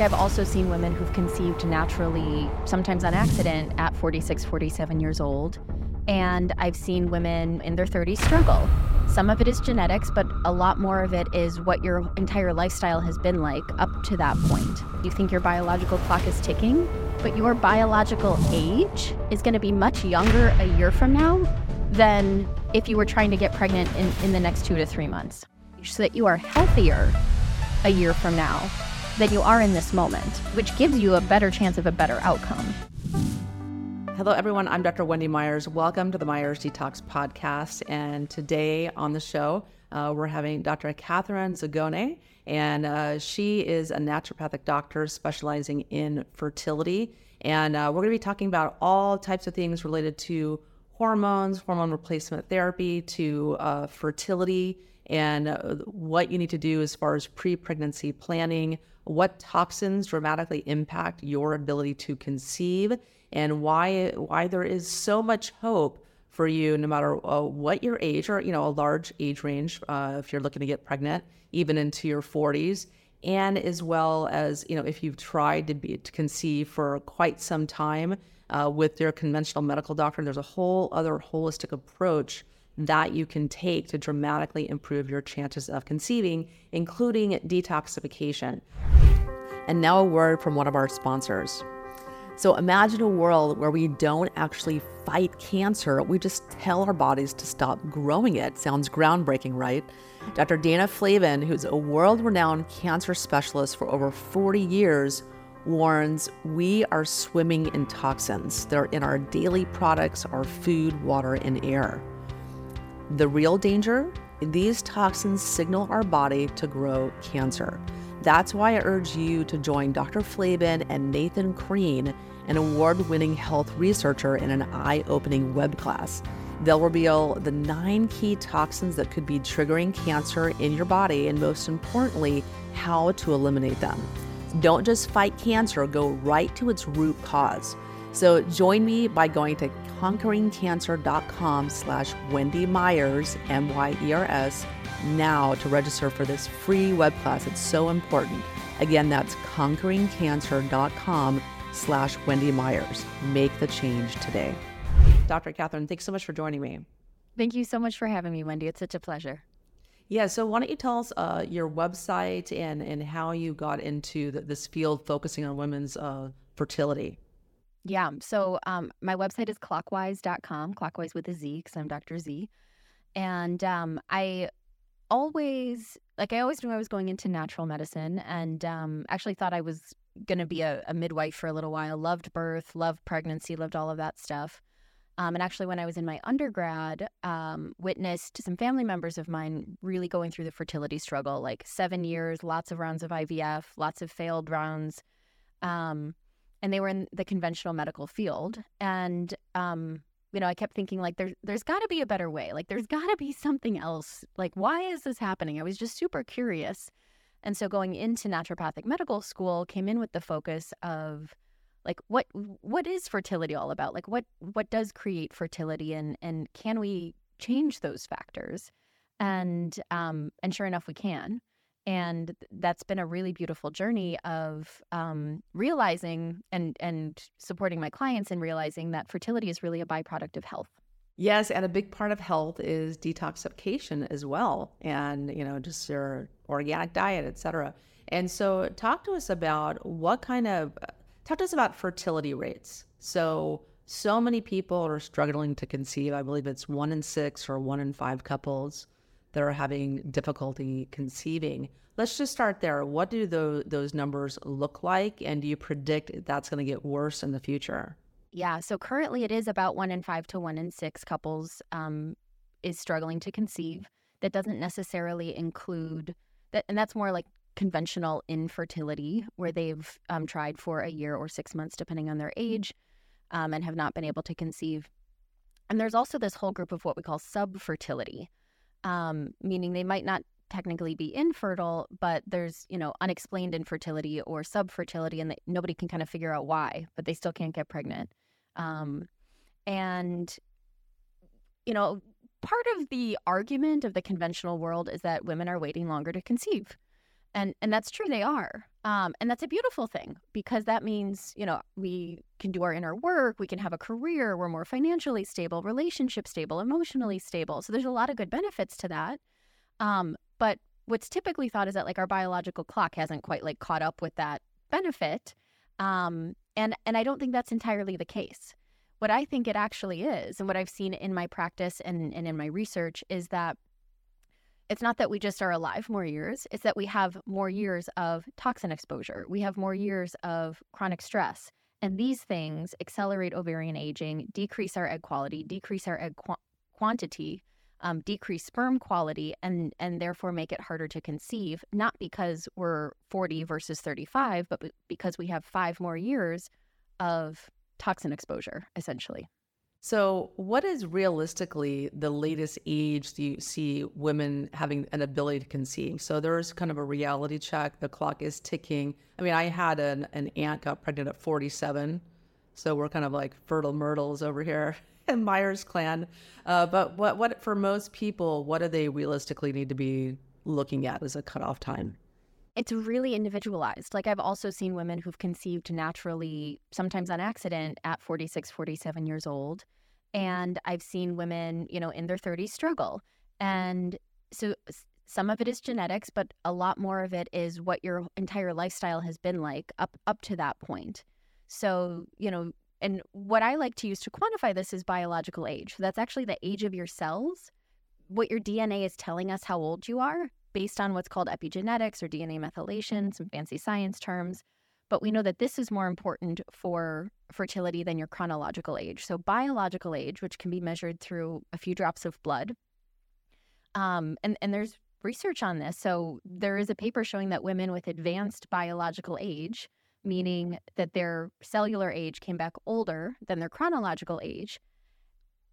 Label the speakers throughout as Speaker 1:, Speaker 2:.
Speaker 1: I've also seen women who've conceived naturally, sometimes on accident, at 46, 47 years old. And I've seen women in their 30s struggle. Some of it is genetics, but a lot more of it is what your entire lifestyle has been like up to that point. You think your biological clock is ticking, but your biological age is going to be much younger a year from now than if you were trying to get pregnant in, in the next two to three months. So that you are healthier a year from now than you are in this moment, which gives you a better chance of a better outcome.
Speaker 2: Hello, everyone. I'm Dr. Wendy Myers. Welcome to the Myers Detox Podcast. And today on the show, uh, we're having Dr. Katherine Zagone, and uh, she is a naturopathic doctor specializing in fertility. And uh, we're going to be talking about all types of things related to hormones, hormone replacement therapy, to uh, fertility, and uh, what you need to do as far as pre pregnancy planning, what toxins dramatically impact your ability to conceive, and why, why there is so much hope for you no matter uh, what your age or you know a large age range uh, if you're looking to get pregnant even into your 40s and as well as you know if you've tried to be to conceive for quite some time uh, with your conventional medical doctor there's a whole other holistic approach that you can take to dramatically improve your chances of conceiving, including detoxification. And now, a word from one of our sponsors. So, imagine a world where we don't actually fight cancer, we just tell our bodies to stop growing it. Sounds groundbreaking, right? Dr. Dana Flavin, who's a world renowned cancer specialist for over 40 years, warns we are swimming in toxins. They're in our daily products, our food, water, and air. The real danger these toxins signal our body to grow cancer. That's why I urge you to join Dr. Flavin and Nathan Crane, an award winning health researcher, in an eye opening web class. They'll reveal the nine key toxins that could be triggering cancer in your body, and most importantly, how to eliminate them. Don't just fight cancer, go right to its root cause. So join me by going to conqueringcancer.com slash Wendy Myers, M-Y-E-R-S, now to register for this free web class. It's so important. Again, that's conqueringcancer.com slash Wendy Myers. Make the change today. Dr. Katherine, thanks so much for joining me.
Speaker 1: Thank you so much for having me, Wendy. It's such a pleasure.
Speaker 2: Yeah, so why don't you tell us uh, your website and, and how you got into the, this field focusing on women's uh, fertility?
Speaker 1: Yeah. So um, my website is clockwize.com, clockwize with a Z, because I'm Dr. Z. And um, I always, like, I always knew I was going into natural medicine and um, actually thought I was going to be a, a, midwife for a little while. Loved birth, loved pregnancy, loved all of that stuff. Um, and actually, when I was in my undergrad, um, witnessed some family members of mine really going through the fertility struggle, like seven years, lots of rounds of IVF, lots of failed rounds. Um, and they were in the conventional medical field. And um, you know, I kept thinking like there's there's got to be a better way. Like there's got to be something else. Like why is this happening? I was just super curious. And so going into naturopathic medical school came in with the focus of like what what is fertility all about? Like what what does create fertility and and can we change those factors? And um and sure enough we can and that's been a really beautiful journey of um, realizing and and supporting my clients and realizing that fertility is really a byproduct of health.
Speaker 2: Yes and a big part of health is detoxification as well and you know just your organic diet etc and so talk to us about what kind of talk to us about fertility rates. So so many people are struggling to conceive. I believe it's one in six or one in five couples that are having difficulty conceiving. Let's just start there. What do those, those numbers look like? And do you predict that's going to get worse in the future?
Speaker 1: Yeah. So currently it is about one in five to one in six couples um, is struggling to conceive. That doesn't necessarily include that. And that's more like conventional infertility, where they've um, tried for a year or six months, depending on their age, um, and have not been able to conceive. And there's also this whole group of what we call subfertility, um, meaning they might not technically be infertile, but there's, you know, unexplained infertility or subfertility, and they, nobody can kind of figure out why, but they still can't get pregnant. Um, and, you know, part of the argument of the conventional world is that women are waiting longer to conceive. And and that's true they are. Um, and that's a beautiful thing because that means, you know, we can do our inner work, we can have a career, we're more financially stable, relationship stable, emotionally stable. So there's a lot of good benefits to that. Um, but what's typically thought is that like our biological clock hasn't quite like caught up with that benefit. Um, and and I don't think that's entirely the case. What I think it actually is, and what I've seen in my practice and, and in my research, is that it's not that we just are alive more years, it's that we have more years of toxin exposure. We have more years of chronic stress. And these things accelerate ovarian aging, decrease our egg quality, decrease our egg qu- quantity, um, decrease sperm quality, and and therefore make it harder to conceive. Not because we're 40 versus 35, but because we have five more years of toxin exposure, essentially.
Speaker 2: So, what is realistically the latest age do you see women having an ability to conceive? So, there's kind of a reality check. The clock is ticking. I mean, I had an, an aunt got pregnant at 47. So, we're kind of like fertile myrtles over here in Myers clan. Uh, but what, what, for most people, what do they realistically need to be looking at as a cutoff time?
Speaker 1: It's really individualized. Like I've also seen women who've conceived naturally, sometimes on accident, at 46, 47 years old. Mm-hmm. And I've seen women, you know, in their 30s struggle. Mm-hmm. And so some of it is genetics, but a lot more of it is what your entire lifestyle has been like up up to that point. So, you know, and what I like to use to quantify this is biological age. So that's actually the age of your cells. What your DNA is telling us how old you are based on what's called epigenetics or DNA methylation, some fancy science terms. But we know that this is more important for fertility than your chronological age. So, biological age, which can be measured through a few drops of blood. Um, and, and there's research on this. So, there is a paper showing that women with advanced biological age, meaning that their cellular age came back older than their chronological age,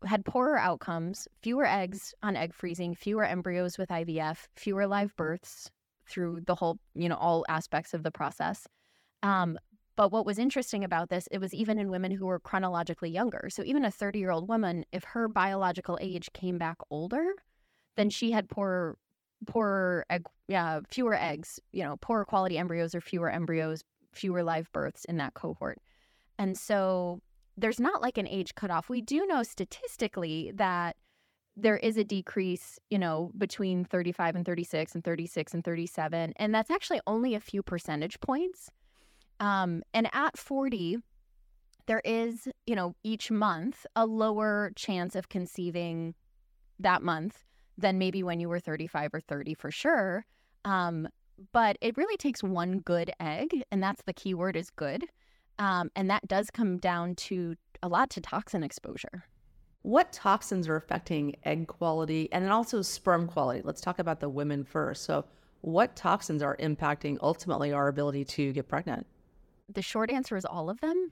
Speaker 1: had poorer outcomes, fewer eggs on egg freezing, fewer embryos with IVF, fewer live births through the whole, you know, all aspects of the process. Um, but what was interesting about this, it was even in women who were chronologically younger. So even a 30 year old woman, if her biological age came back older, then she had poorer, poorer egg, yeah, fewer eggs, you know, poorer quality embryos or fewer embryos, fewer live births in that cohort. And so there's not like an age cutoff. We do know statistically that there is a decrease, you know, between 35 and 36 and 36 and 37. And that's actually only a few percentage points. Um, and at 40, there is, you know, each month a lower chance of conceiving that month than maybe when you were 35 or 30 for sure. Um, but it really takes one good egg, and that's the key word is good. Um, and that does come down to a lot to toxin exposure.
Speaker 2: What toxins are affecting egg quality and then also sperm quality? Let's talk about the women first. So, what toxins are impacting ultimately our ability to get pregnant?
Speaker 1: The short answer is all of them.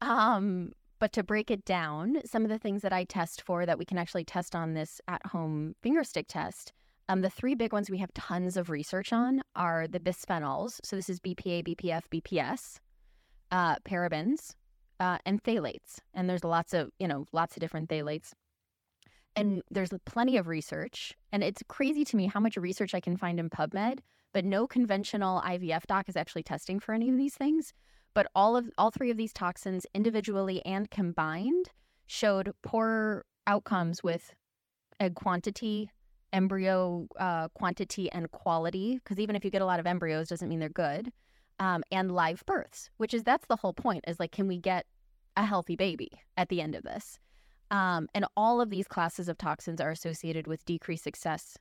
Speaker 1: Um, but to break it down, some of the things that I test for that we can actually test on this at home fingerstick test, um, the three big ones we have tons of research on are the bisphenols. So this is BPA, BPF, BPS uh, parabens, uh, and phthalates. And there's lots of, you know, lots of different phthalates. And there's plenty of research. And it's crazy to me how much research I can find in PubMed, but no conventional IVF doc is actually testing for any of these things. But all of all three of these toxins individually and combined showed poor outcomes with egg quantity, embryo uh, quantity, and quality. Because even if you get a lot of embryos, doesn't mean they're good um, and live births, which is that's the whole point is like, can we get a healthy baby at the end of this? Um, and all of these classes of toxins are associated with decreased success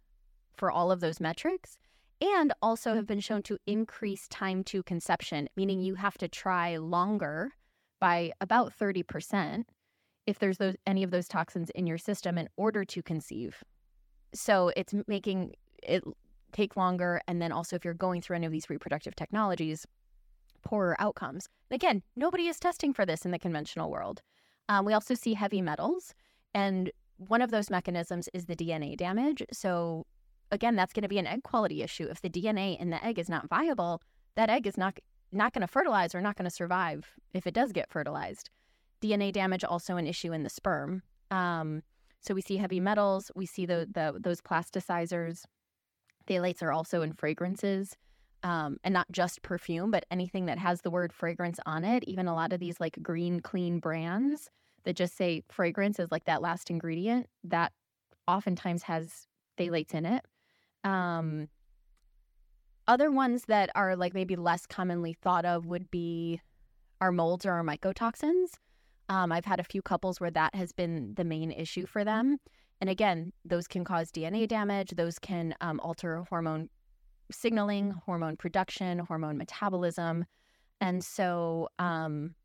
Speaker 1: for all of those metrics and also have been shown to increase time to conception, meaning you have to try longer by about 30% if there's those, any of those toxins in your system in order to conceive. So it's making it take longer. And then also, if you're going through any of these reproductive technologies, poorer outcomes. Again, nobody is testing for this in the conventional world. Um, we also see heavy metals. And one of those mechanisms is the DNA damage. So, again, that's going to be an egg quality issue. If the DNA in the egg is not viable, that egg is not not going to fertilize or not going to survive if it does get fertilized. DNA damage also an issue in the sperm. Um, so we see heavy metals, we see the, the those plasticizers, Phthalates are also in fragrances. um, and not just perfume, but anything that has the word fragrance on it. Even a lot of these like green, clean brands that just say fragrance is like that last ingredient that oftentimes has phthalates in it. Um, other ones that are like maybe less commonly thought of would be our molds or our mycotoxins. Um, I've had a few couples where that has been the main issue for them. And again, those can cause DNA damage, those can um, alter hormone signaling, hormone production, hormone metabolism. And so, um,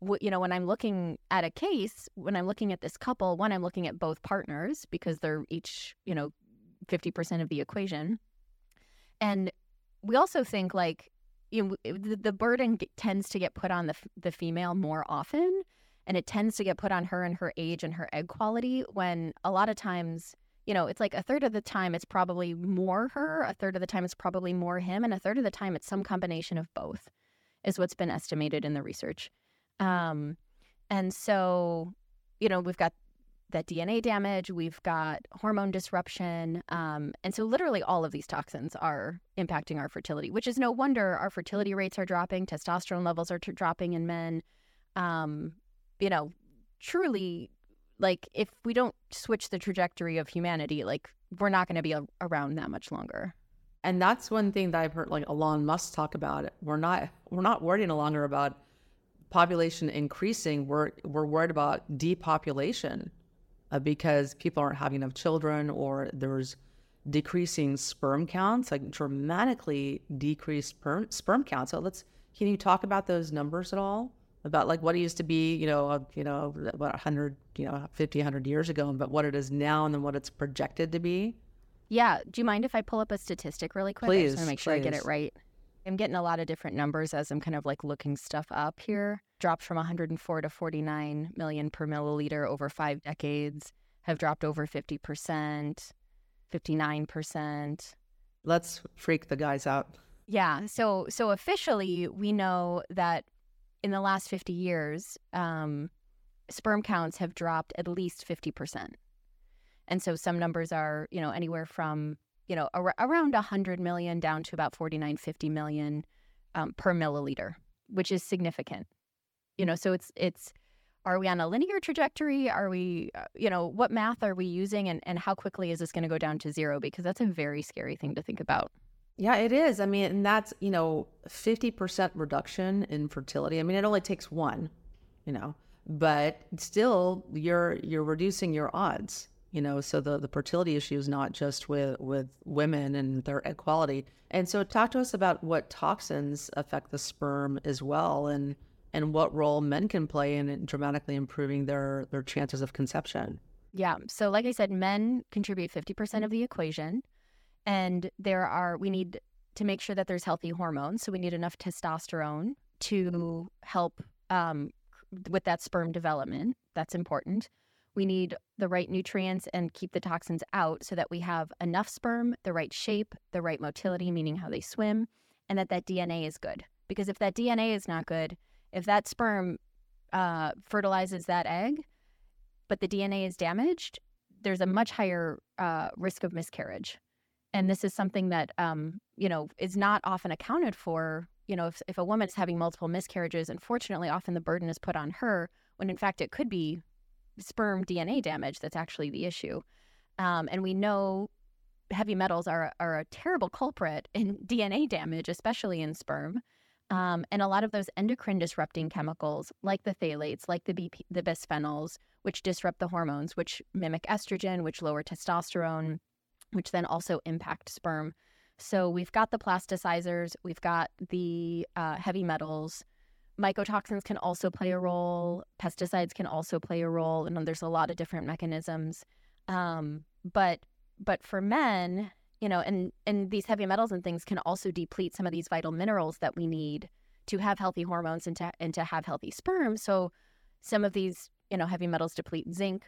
Speaker 1: w- you know, when I'm looking at a case, when I'm looking at this couple, one, I'm looking at both partners because they're each, you know, 50% of the equation. And we also think like, you know, the, the burden g- tends to get put on the, f- the female more often. And it tends to get put on her and her age and her egg quality when a lot of times you know, it's like a third of the time it's probably more her, a third of the time it's probably more him, and a third of the time it's some combination of both, is what's been estimated in the research. Um, and so, you know, we've got that DNA damage, we've got hormone disruption. Um, and so, literally, all of these toxins are impacting our fertility, which is no wonder our fertility rates are dropping, testosterone levels are t- dropping in men. Um, you know, truly like if we don't switch the trajectory of humanity, like we're not going to be a- around that much longer.
Speaker 2: And that's one thing that I've heard like Elon Musk talk about. We're not we're not worried any longer about population increasing. We're we're worried about depopulation uh, because people aren't having enough children or there's decreasing sperm counts, like dramatically decreased sperm sperm counts. So let's can you talk about those numbers at all? About like what it used to be, you know, uh, you know, about 100, you know, 50, 100 years ago, but what it is now and then what it's projected to be.
Speaker 1: Yeah. Do you mind if I pull up a statistic really quick? I
Speaker 2: Please,
Speaker 1: just want to make sure I get it right. I'm getting a lot of different numbers as I'm kind of like looking stuff up here. Dropped from 104 to 49 million per milliliter over five decades, have dropped over 50%, 59%.
Speaker 2: Let's freak the guys out.
Speaker 1: Yeah. So so officially, we know that in the last 50 years, um, sperm counts have dropped at least 50%. And so some numbers are, you know, anywhere from, you know, ar- around 100 million down to about 49, 50 million um, per milliliter, which is significant. You know, so it's, it's, are we on a linear trajectory? Are we, uh, you know, what math are we using and, and how quickly is this going to go down to zero? Because that's a very scary thing to think about.
Speaker 2: Yeah, it is. I mean, and that's, you know, 50% reduction in fertility. I mean, it only takes one, you know, but still you're you're reducing your odds, you know, so the the fertility issue is not just with with women and their egg quality. And so talk to us about what toxins affect the sperm as well and and what role men can play in dramatically improving their their chances of conception.
Speaker 1: Yeah. So, like I said, men contribute 50% of the equation. And there are, we need to make sure that there's healthy hormones. So, we need enough testosterone to help um, with that sperm development. That's important. We need the right nutrients and keep the toxins out so that we have enough sperm, the right shape, the right motility, meaning how they swim, and that that DNA is good. Because if that DNA is not good, if that sperm uh, fertilizes that egg, but the DNA is damaged, there's a much higher uh, risk of miscarriage. And this is something that, um, you know, is not often accounted for. You know, if, if a woman is having multiple miscarriages, unfortunately, often the burden is put on her when in fact it could be sperm DNA damage that's actually the issue. Um, and we know heavy metals are, are a terrible culprit in DNA damage, especially in sperm. Um, and a lot of those endocrine disrupting chemicals, like the phthalates, like the BP, the bisphenols, which disrupt the hormones, which mimic estrogen, which lower testosterone, which then also impact sperm. So we've got the plasticizers, we've got the uh, heavy metals. Mycotoxins can also play a role. Pesticides can also play a role, and there's a lot of different mechanisms. Um, but but for men, you know, and and these heavy metals and things can also deplete some of these vital minerals that we need to have healthy hormones and to and to have healthy sperm. So some of these, you know, heavy metals deplete zinc.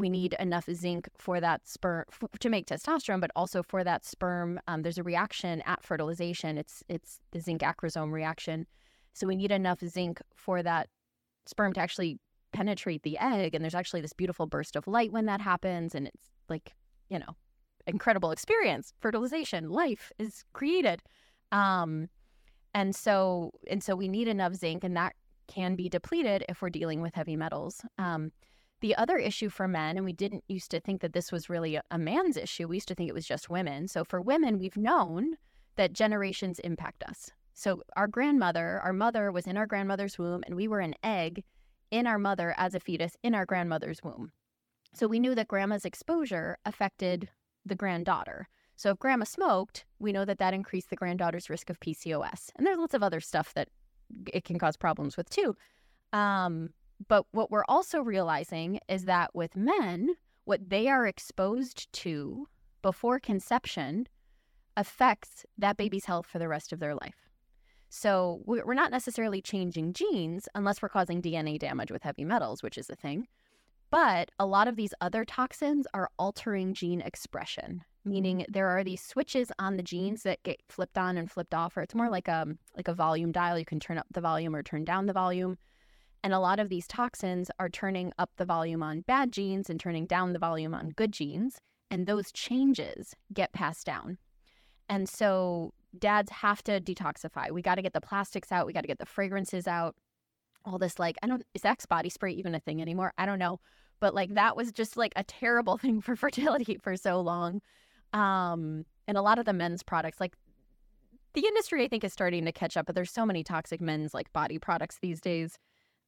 Speaker 1: We need enough zinc for that sperm f- to make testosterone, but also for that sperm. Um, there's a reaction at fertilization. It's it's the zinc acrosome reaction. So we need enough zinc for that sperm to actually penetrate the egg. And there's actually this beautiful burst of light when that happens, and it's like you know incredible experience fertilization life is created Um, and so and so we need enough zinc, and that can be depleted if we're dealing with heavy metals. Um, the other issue for men, and we didn't used to think that this was really a, man's issue. We used to think it was just women. So for women, we've known that generations impact us. So our grandmother, our mother was in our grandmother's womb, and we were an egg in our mother as a fetus in our grandmother's womb. So we knew that grandma's exposure affected the granddaughter. So if grandma smoked, we know that that increased the granddaughter's risk of PCOS. And there's lots of other stuff that it can cause problems with too. Um, but what we're also realizing is that with men, what they are exposed to before conception affects that baby's health for the rest of their life. So we're not necessarily changing genes unless we're causing DNA damage with heavy metals, which is a thing. But a lot of these other toxins are altering gene expression, meaning mm-hmm. there are these switches on the genes that get flipped on and flipped off, or it's more like a like a volume dial. You can turn up the volume or turn down the volume. And a lot of these toxins are turning up the volume on bad genes and turning down the volume on good genes. And those changes get passed down. And so dads have to detoxify. We got to get the plastics out. We got to get the fragrances out. All this, like, I don't, is Axe body spray even a thing anymore? I don't know. But like, that was just like a terrible thing for fertility for so long. Um, and a lot of the men's products, like, the industry, I think, is starting to catch up, but there's so many toxic men's like body products these days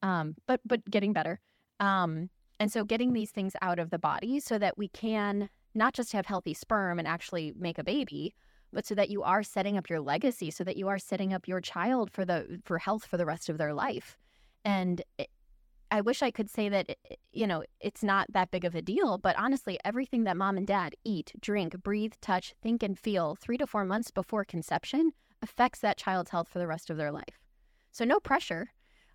Speaker 1: um, but but getting better. Um, and so getting these things out of the body so that we can not just have healthy sperm and actually make a baby, but so that you are setting up your legacy, so that you are setting up your child for the for health for the rest of their life. And I wish I could say that you know it's not that big of a deal, but honestly, everything that mom and dad eat, drink, breathe, touch, think, and feel three to four months before conception affects that child's health for the rest of their life. So no pressure.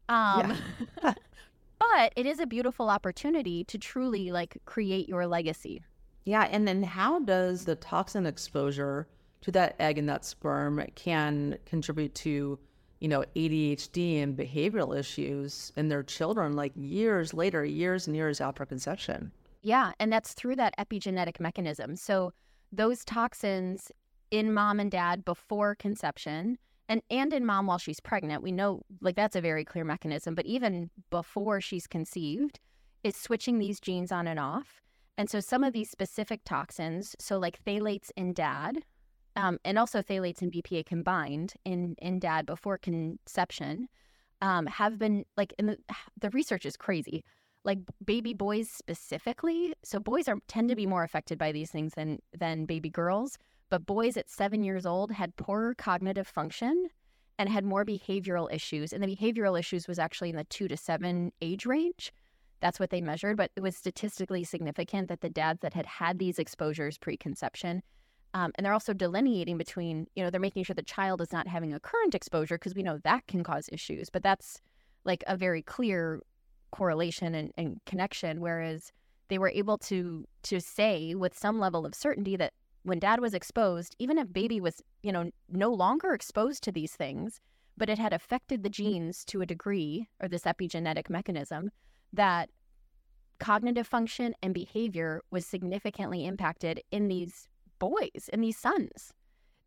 Speaker 1: Um, yeah. but it is a beautiful opportunity to truly like create your legacy.
Speaker 2: Yeah, and then how does the toxin exposure to that egg and that sperm can contribute to, you know, ADHD and behavioral issues in their children like years later, years and years after conception?
Speaker 1: Yeah, and that's through that epigenetic mechanism. So those toxins in mom and dad before conception and and in mom while she's pregnant we know like that's a very clear mechanism but even before she's conceived is switching these genes on and off and so some of these specific toxins so like phthalates in dad um, and also phthalates and bpa combined in in dad before conception um, have been like in the, the research is crazy. Like baby boys specifically so boys are tend to be more affected by these things than than baby girls but boys at seven years old had poorer cognitive function and had more behavioral issues. And the behavioral issues was actually in the two to seven age range. That's what they measured, but it was statistically significant that the dads that had had these exposures preconception, um, and they're also delineating between, you know, they're making sure the child is not having a current exposure because we know that can cause issues, but that's like a very clear correlation and, and connection. Whereas they were able to to say with some level of certainty that when dad was exposed, even if baby was, you know, no longer exposed to these things, but it had affected the mm. genes to a degree or this epigenetic mechanism that cognitive function and behavior was significantly impacted in these boys, in these sons.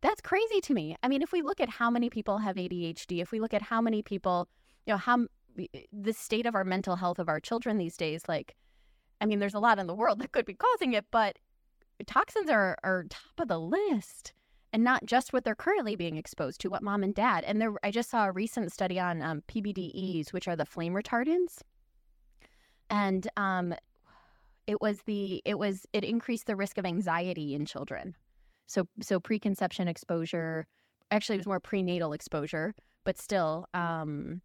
Speaker 1: That's crazy to me. I mean, if we look at how many people have ADHD, if we look at how many people, you know, how the state of our mental health of our children these days, like, I mean, there's a lot in the world that could be causing it, but toxins are, are top of the list and not just what they're currently being exposed to, what mom and dad. And there, I just saw a recent study on um, PBDEs, which are the flame retardants, and um, it was the it was it increased the risk of anxiety in children. So so preconception exposure, actually, it was more prenatal exposure, but still, um,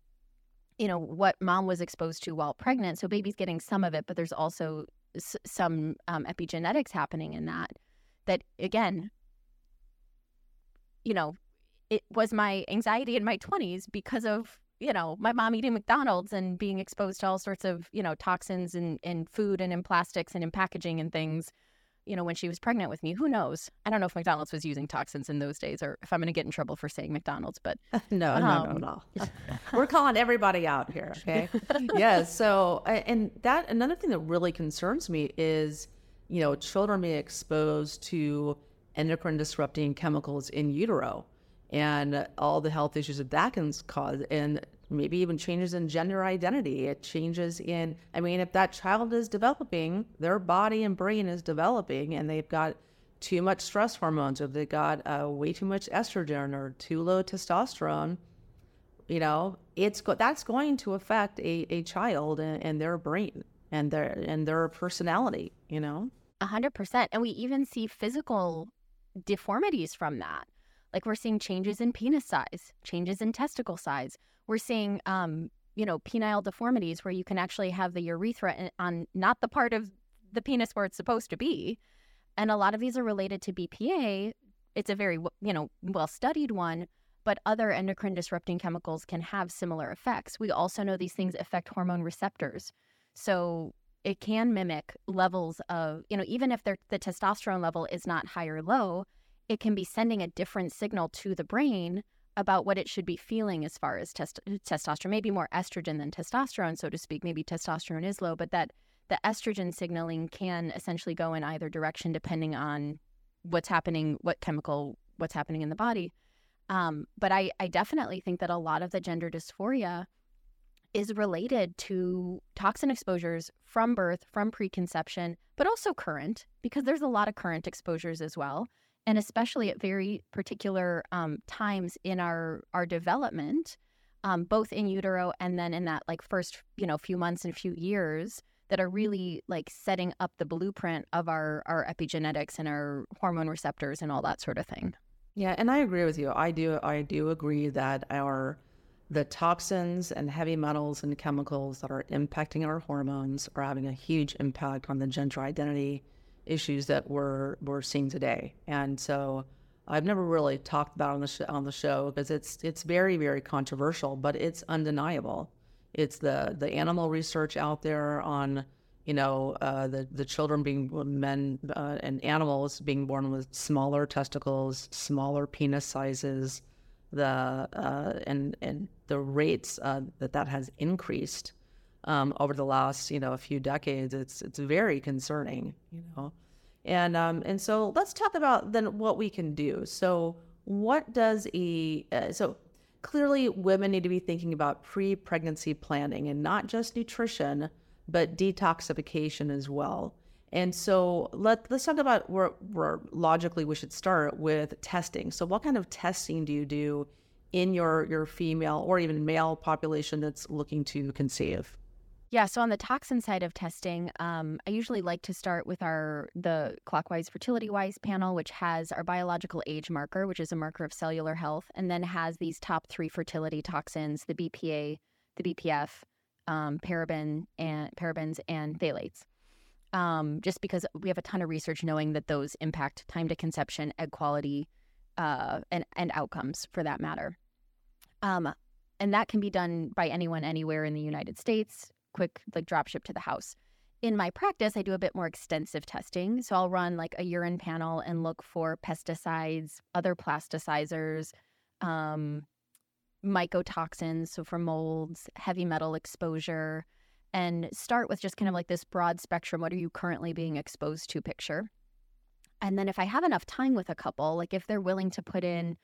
Speaker 1: you know what mom was exposed to while pregnant. So baby's getting some of it, but there's also s- some um, epigenetics happening in that. That again, you know, it was my anxiety in my 20s because of you know my mom eating mcdonald's and being exposed to all sorts of you know toxins in, in food and in plastics and in packaging and things you know, when she was pregnant with me. Who knows? I don't know if McDonald's was using toxins in those days or if I'm going to get in trouble for saying McDonald's, but
Speaker 2: no, um, no, no, no. We're calling everybody out here. Okay. yeah. So, and that another thing that really concerns me is, you know, children being exposed to endocrine disrupting chemicals in utero. And all the health issues that that can cause, and maybe even changes in gender identity. It changes in, I mean, if that child is developing, their body and brain is developing, and they've got too much stress hormones, or they got uh, way too much estrogen or too low testosterone, you know, it's go- that's going to affect a, a child and, and their brain and their and their personality, you know.
Speaker 1: A hundred percent. And we even see physical deformities from that. Like we're seeing changes in penis size, changes in testicle size. We're seeing, um, you know, penile deformities where you can actually have the urethra on not the part of the penis where it's supposed to be. And a lot of these are related to BPA. It's a very, you know, well studied one, but other endocrine disrupting chemicals can have similar effects. We also know these things affect hormone receptors. So it can mimic levels of, you know, even if the testosterone level is not high or low, it can be sending a different signal to the brain about what it should be feeling as far as test- testosterone, maybe more estrogen than testosterone, so to speak. Maybe testosterone is low, but that the estrogen signaling can essentially go in either direction depending on what's happening, what chemical, what's happening in the body. Um, but I, I definitely think that a lot of the gender dysphoria is related to toxin exposures from birth, from preconception, but also current, because there's a lot of current exposures as well. And especially at very particular um, times in our, our development, um, both in utero and then in that like first, you know, few months and few years that are really like setting up the blueprint of our, our epigenetics and our hormone receptors and all that sort of thing.
Speaker 2: Yeah, and I agree with you. I do I do agree that our the toxins and heavy metals and chemicals that are impacting our hormones are having a huge impact on the gender identity issues that we're we're seeing today. And so I've never really talked about on the sh- on the show because it's it's very very controversial, but it's undeniable. It's the the animal research out there on you know uh, the the children being men uh, and animals being born with smaller testicles, smaller penis sizes, the uh, and and the rates uh, that that has increased um, over the last you know a few decades. It's it's very concerning, you know, and um, and so let's talk about then what we can do. So what does a uh, so clearly women need to be thinking about pre-pregnancy planning and not just nutrition but detoxification as well. And so let let's talk about where, where logically we should start with testing. So what kind of testing do you do in your your female or even male population that's looking to conceive?
Speaker 1: Yeah, so on the toxin side of testing, um, I usually like to start with our the Clockwize Fertility Wise panel, which has our biological age marker, which is a marker of cellular health, and then has these top three fertility toxins: the BPA, the BPF, um, paraben and parabens and phthalates um, just because we have a ton of research knowing that those impact time to conception, egg quality, uh, and and outcomes for that matter. Um, and that can be done by anyone anywhere in the United States. Quick, like drop ship to the house. In my practice, I do a bit more extensive testing. So I'll run like a urine panel and look for pesticides, other plasticizers, um, mycotoxins, so for molds, heavy metal exposure, and start with just kind of like this broad spectrum what are you currently being exposed to picture. And then if I have enough time with a couple, like if they're willing to put in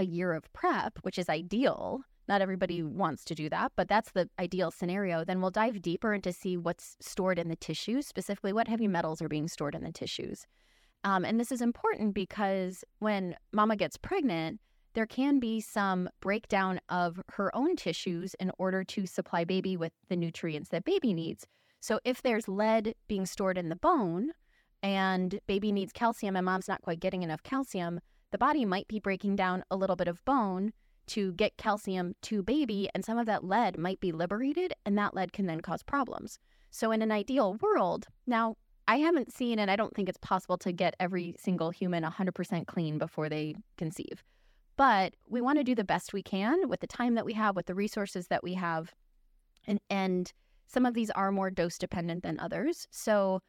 Speaker 1: a year of prep, which is ideal, not everybody wants to do that, but that's the ideal scenario. Then we'll dive deeper into see what's stored in the tissues, specifically what heavy metals are being stored in the tissues. Um, and this is important because when mama gets pregnant, there can be some breakdown of her own tissues in order to supply baby with the nutrients that baby needs. So if there's lead being stored in the bone and baby needs calcium and mom's not quite getting enough calcium, the body might be breaking down a little bit of bone to get calcium to baby, and some of that lead might be liberated, and that lead can then cause problems. So, in an ideal world, now I haven't seen, and I don't think it's possible to get every single human 100% clean before they conceive. But we want to do the best we can with the time that we have, with the resources that we have. And, and some of these are more dose dependent than others. So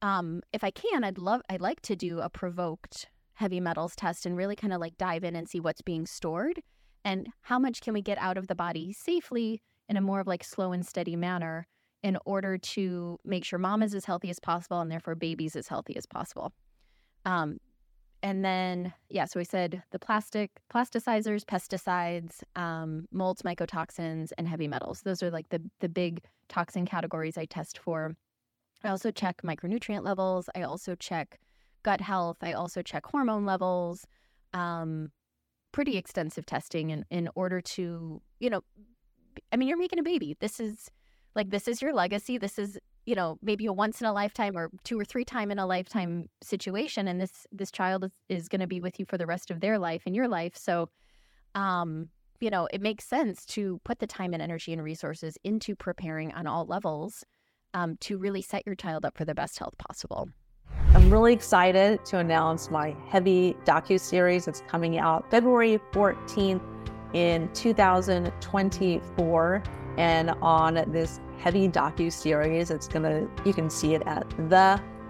Speaker 1: um, if I can, I'd love, I'd like to do a provoked heavy metals test and really kind of like dive in and see what's being stored and how much can we get out of the body safely in a more of like slow and steady manner in order to make sure mom is as healthy as possible and therefore babies as healthy as possible. Um, and then yeah, so we said the plastic plasticizers, pesticides, um, molds, mycotoxins, and heavy metals. Those are like the the big toxin categories I test for. I also check micronutrient levels. I also check gut health. I also check hormone levels. Um, pretty extensive testing in, in order to, you know, I mean, you're making a baby. This is like, this is your legacy. This is, you know, maybe a once in a lifetime or two or three time in a lifetime situation. And this, this child is, is going to be with you for the rest of their life and your life. So, um, you know, it makes sense to put the time and energy and resources into preparing on all levels um, to really set your child up for the best health possible.
Speaker 2: I'm really excited to announce my heavy docu series that's coming out February 14th in 2024. And on this heavy docu series, it's gonna you can see it at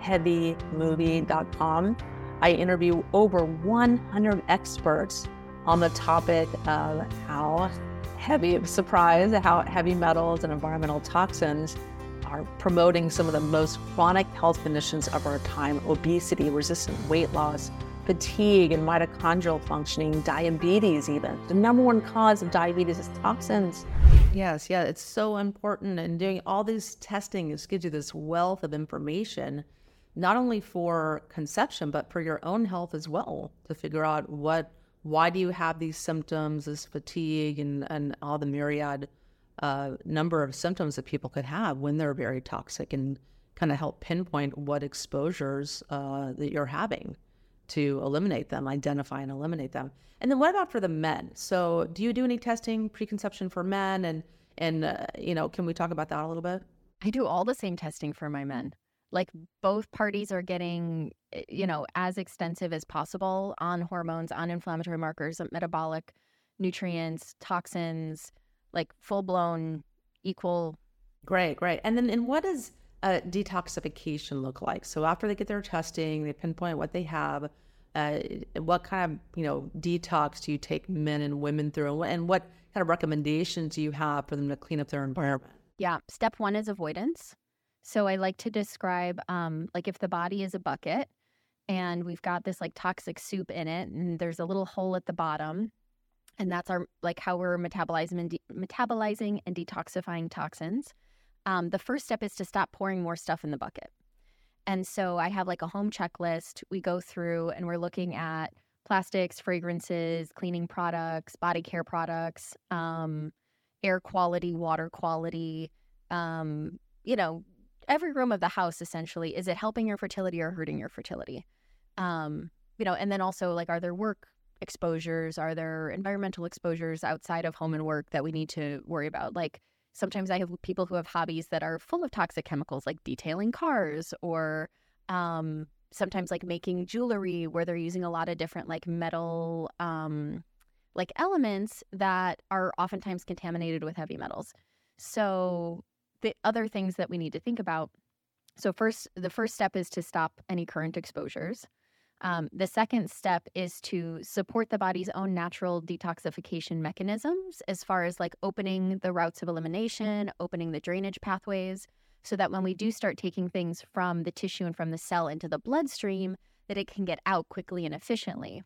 Speaker 2: theheavymovie.com. I interview over 100 experts on the topic of how heavy surprise, how heavy metals and environmental toxins are promoting some of the most chronic health conditions of our time obesity, resistant weight loss, fatigue, and mitochondrial functioning, diabetes, even. The number one cause of diabetes is toxins. Yes, yeah, it's so important. And doing all these testing just gives you this wealth of information, not only for conception, but for your own health as well, to figure out what, why do you have these symptoms, this fatigue, and, and all the myriad uh, number of symptoms that people could have when they're very toxic and kind of help pinpoint what exposures uh, that you're having to eliminate them, identify and eliminate them. And then what about for the men? So do you do any testing preconception for men? And, and uh, you know, can we talk about that a little bit?
Speaker 1: I do all the same testing for my men. Like both parties are getting, eh, you know, as extensive as possible on hormones, on inflammatory markers, metabolic nutrients, toxins, like full blown equal.
Speaker 2: Great, great. And then, and what does uh, detoxification look like? So after they get their testing, they pinpoint what they have. Uh, what kind of you know detox do you take men and women through, and what kind of recommendations do you have for them to clean up their environment?
Speaker 1: Yeah, step one is avoidance. So I like to describe um, like if the body is a bucket and we've got this like toxic soup in it, and there's a little hole at the bottom, and that's our like how we're metabolizing and de- metabolizing and detoxifying toxins. Um, the first step is to stop pouring more stuff in the bucket. And so I have like a home checklist. We go through and we're looking at plastics, fragrances, cleaning products, body care products, um, air quality, water quality. Um, you know, every room of the house essentially. Is it helping your fertility or hurting your fertility? Um, you know, and then also like, are there work exposures? Are there environmental exposures outside of home and work that we need to worry about? Like sometimes I have people who have hobbies that are full of toxic chemicals, like detailing cars or um, sometimes like making jewelry where they're using a lot of different like metal um, like elements that are oftentimes contaminated with heavy metals. So the other things that we need to think about. So first, the first step is to stop any current exposures. Um, the second step is to support the body's own natural detoxification mechanisms as far as like opening the routes of elimination, opening the drainage pathways, so that when we do start taking things from the tissue and from the cell into the bloodstream, that it can get out quickly and efficiently.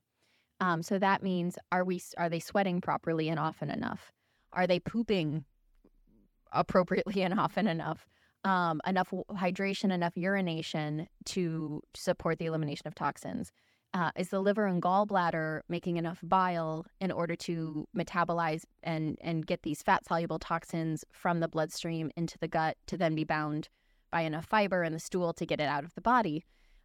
Speaker 1: Um, so that means are we are they sweating properly and often enough? Are they pooping appropriately and often enough? Um, enough hydration, enough urination to support the elimination of toxins? Uh, is the liver and gallbladder making enough bile in order to metabolize and and get these fat soluble toxins from the bloodstream into the gut to then be bound by enough fiber in the stool to get it out of the body?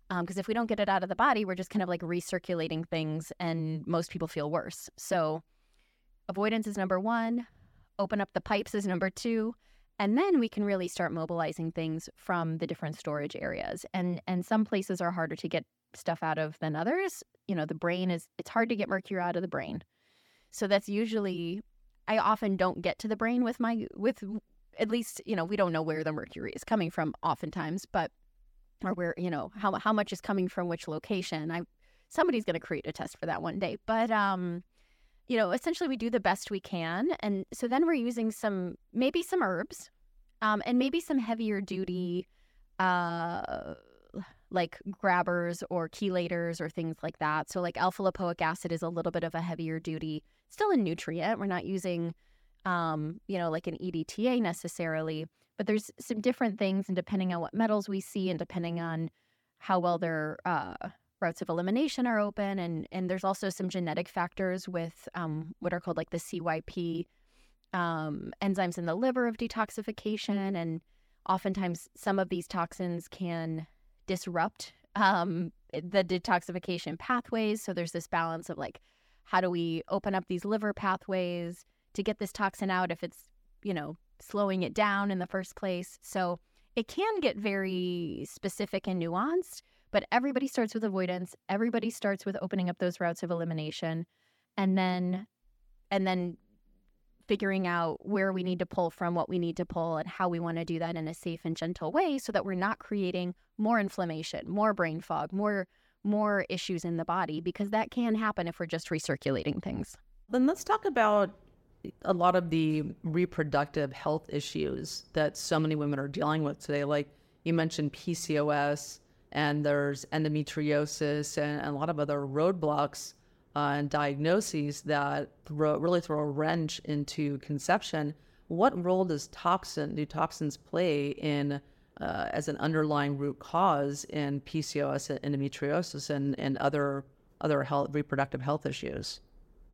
Speaker 1: Because um, if we don't get it out of the body, we're just kind of like recirculating things, and most people feel worse. So, avoidance is number one. Open up the pipes is number two and then we can really start mobilizing things from the different storage areas. And and some places are harder to get stuff out of than others. You know the brain is it's hard to get mercury out of the brain. So that's usually i often don't get to the brain with my with at least you know we don't know where the mercury is coming from oftentimes but or where you know how how much is coming from which location. I somebody's going to create a test for that one day. But um you know, essentially we do the best we can. And so then we're using some, maybe some herbs, um, and maybe some heavier duty, uh, like grabbers or chelators or things like that. So, like alpha lipoic acid is a little bit of a heavier duty, still a nutrient. We're not using, um, you know, like an EDTA necessarily, but there's some different things, and depending on what metals we see, and depending on how well their uh, routes of elimination are open, and and there's also some genetic factors with um, what are called like the CYP um, enzymes in the liver of detoxification, and oftentimes some of these toxins can disrupt um, the detoxification pathways. So there's this balance of like, how do we open up these liver pathways to get this toxin out if it's, you know, slowing it down in the first place? So it can get very specific and nuanced, but everybody starts with avoidance. Everybody starts with opening up those routes of elimination. And then, and then figuring out where we need to pull from, what we need to pull, and how we want to do that in a safe and gentle way so that we're not creating more inflammation, more brain fog, more more issues in the body because that can happen if we're just recirculating things.
Speaker 2: Then let's talk about a lot of the reproductive health issues that so many women are dealing with today. Like you mentioned PCOS and there's endometriosis and, and a lot of other roadblocks uh, and diagnoses that really throw a wrench into conception. What role does toxin do toxins play in uh, as an underlying root cause in PCOS and endometriosis and, and other other health reproductive health issues?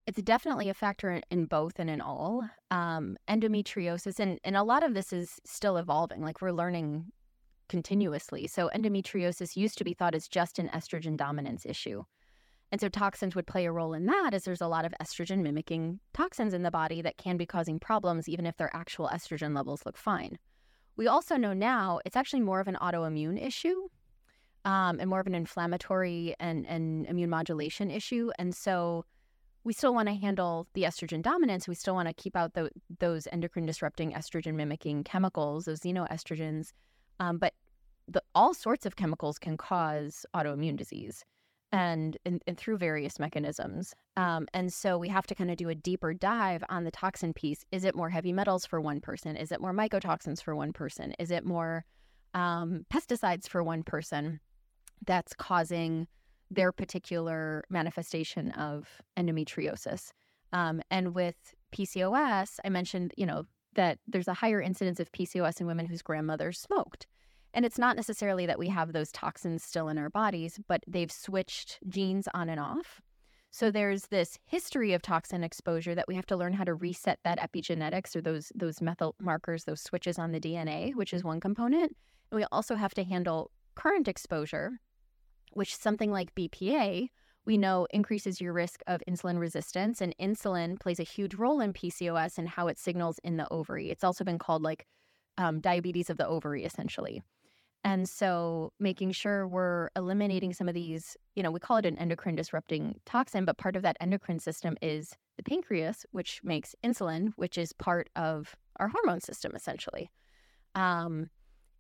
Speaker 1: It's definitely a factor in both and in all. Um, endometriosis, and, and a lot of this is still evolving. Like we're learning continuously. So endometriosis used to be thought as just an estrogen dominance issue. And so toxins would play a role in that as there's a lot of estrogen mimicking toxins in the body that can be causing problems even if their actual estrogen levels look fine. We also know now it's actually more of an autoimmune issue um, and more of an inflammatory and, and immune modulation issue. And so we still want to handle the estrogen dominance. We still want to keep out the, those endocrine disrupting estrogen mimicking chemicals, those xenoestrogens. Um, but the, all sorts of chemicals can cause autoimmune disease and, and, and through various mechanisms. Um, and so we have to kind of do a deeper dive on the toxin piece. Is it more heavy metals for one person? Is it more mycotoxins for one person? Is it more um, pesticides for one person that's causing their particular manifestation of endometriosis? Um, and with PCOS, I mentioned, you know, that there's a higher incidence of PCOS in women whose grandmothers smoked. And it's not necessarily that we have those toxins still in our bodies, but they've switched genes on and off. So there's this history of toxin exposure that we have to learn how to reset that epigenetics or those those methyl markers, those switches on the DNA, which is one component. And we also have to handle current exposure, which something like BPA we know increases your risk of insulin resistance and insulin plays a huge role in PCOS and how it signals in the ovary. It's also been called like um, diabetes of the ovary essentially. And so making sure we're eliminating some of these, you know, we call it an endocrine disrupting toxin, but part of that endocrine system is the pancreas, which makes insulin, which is part of our hormone system essentially. Um,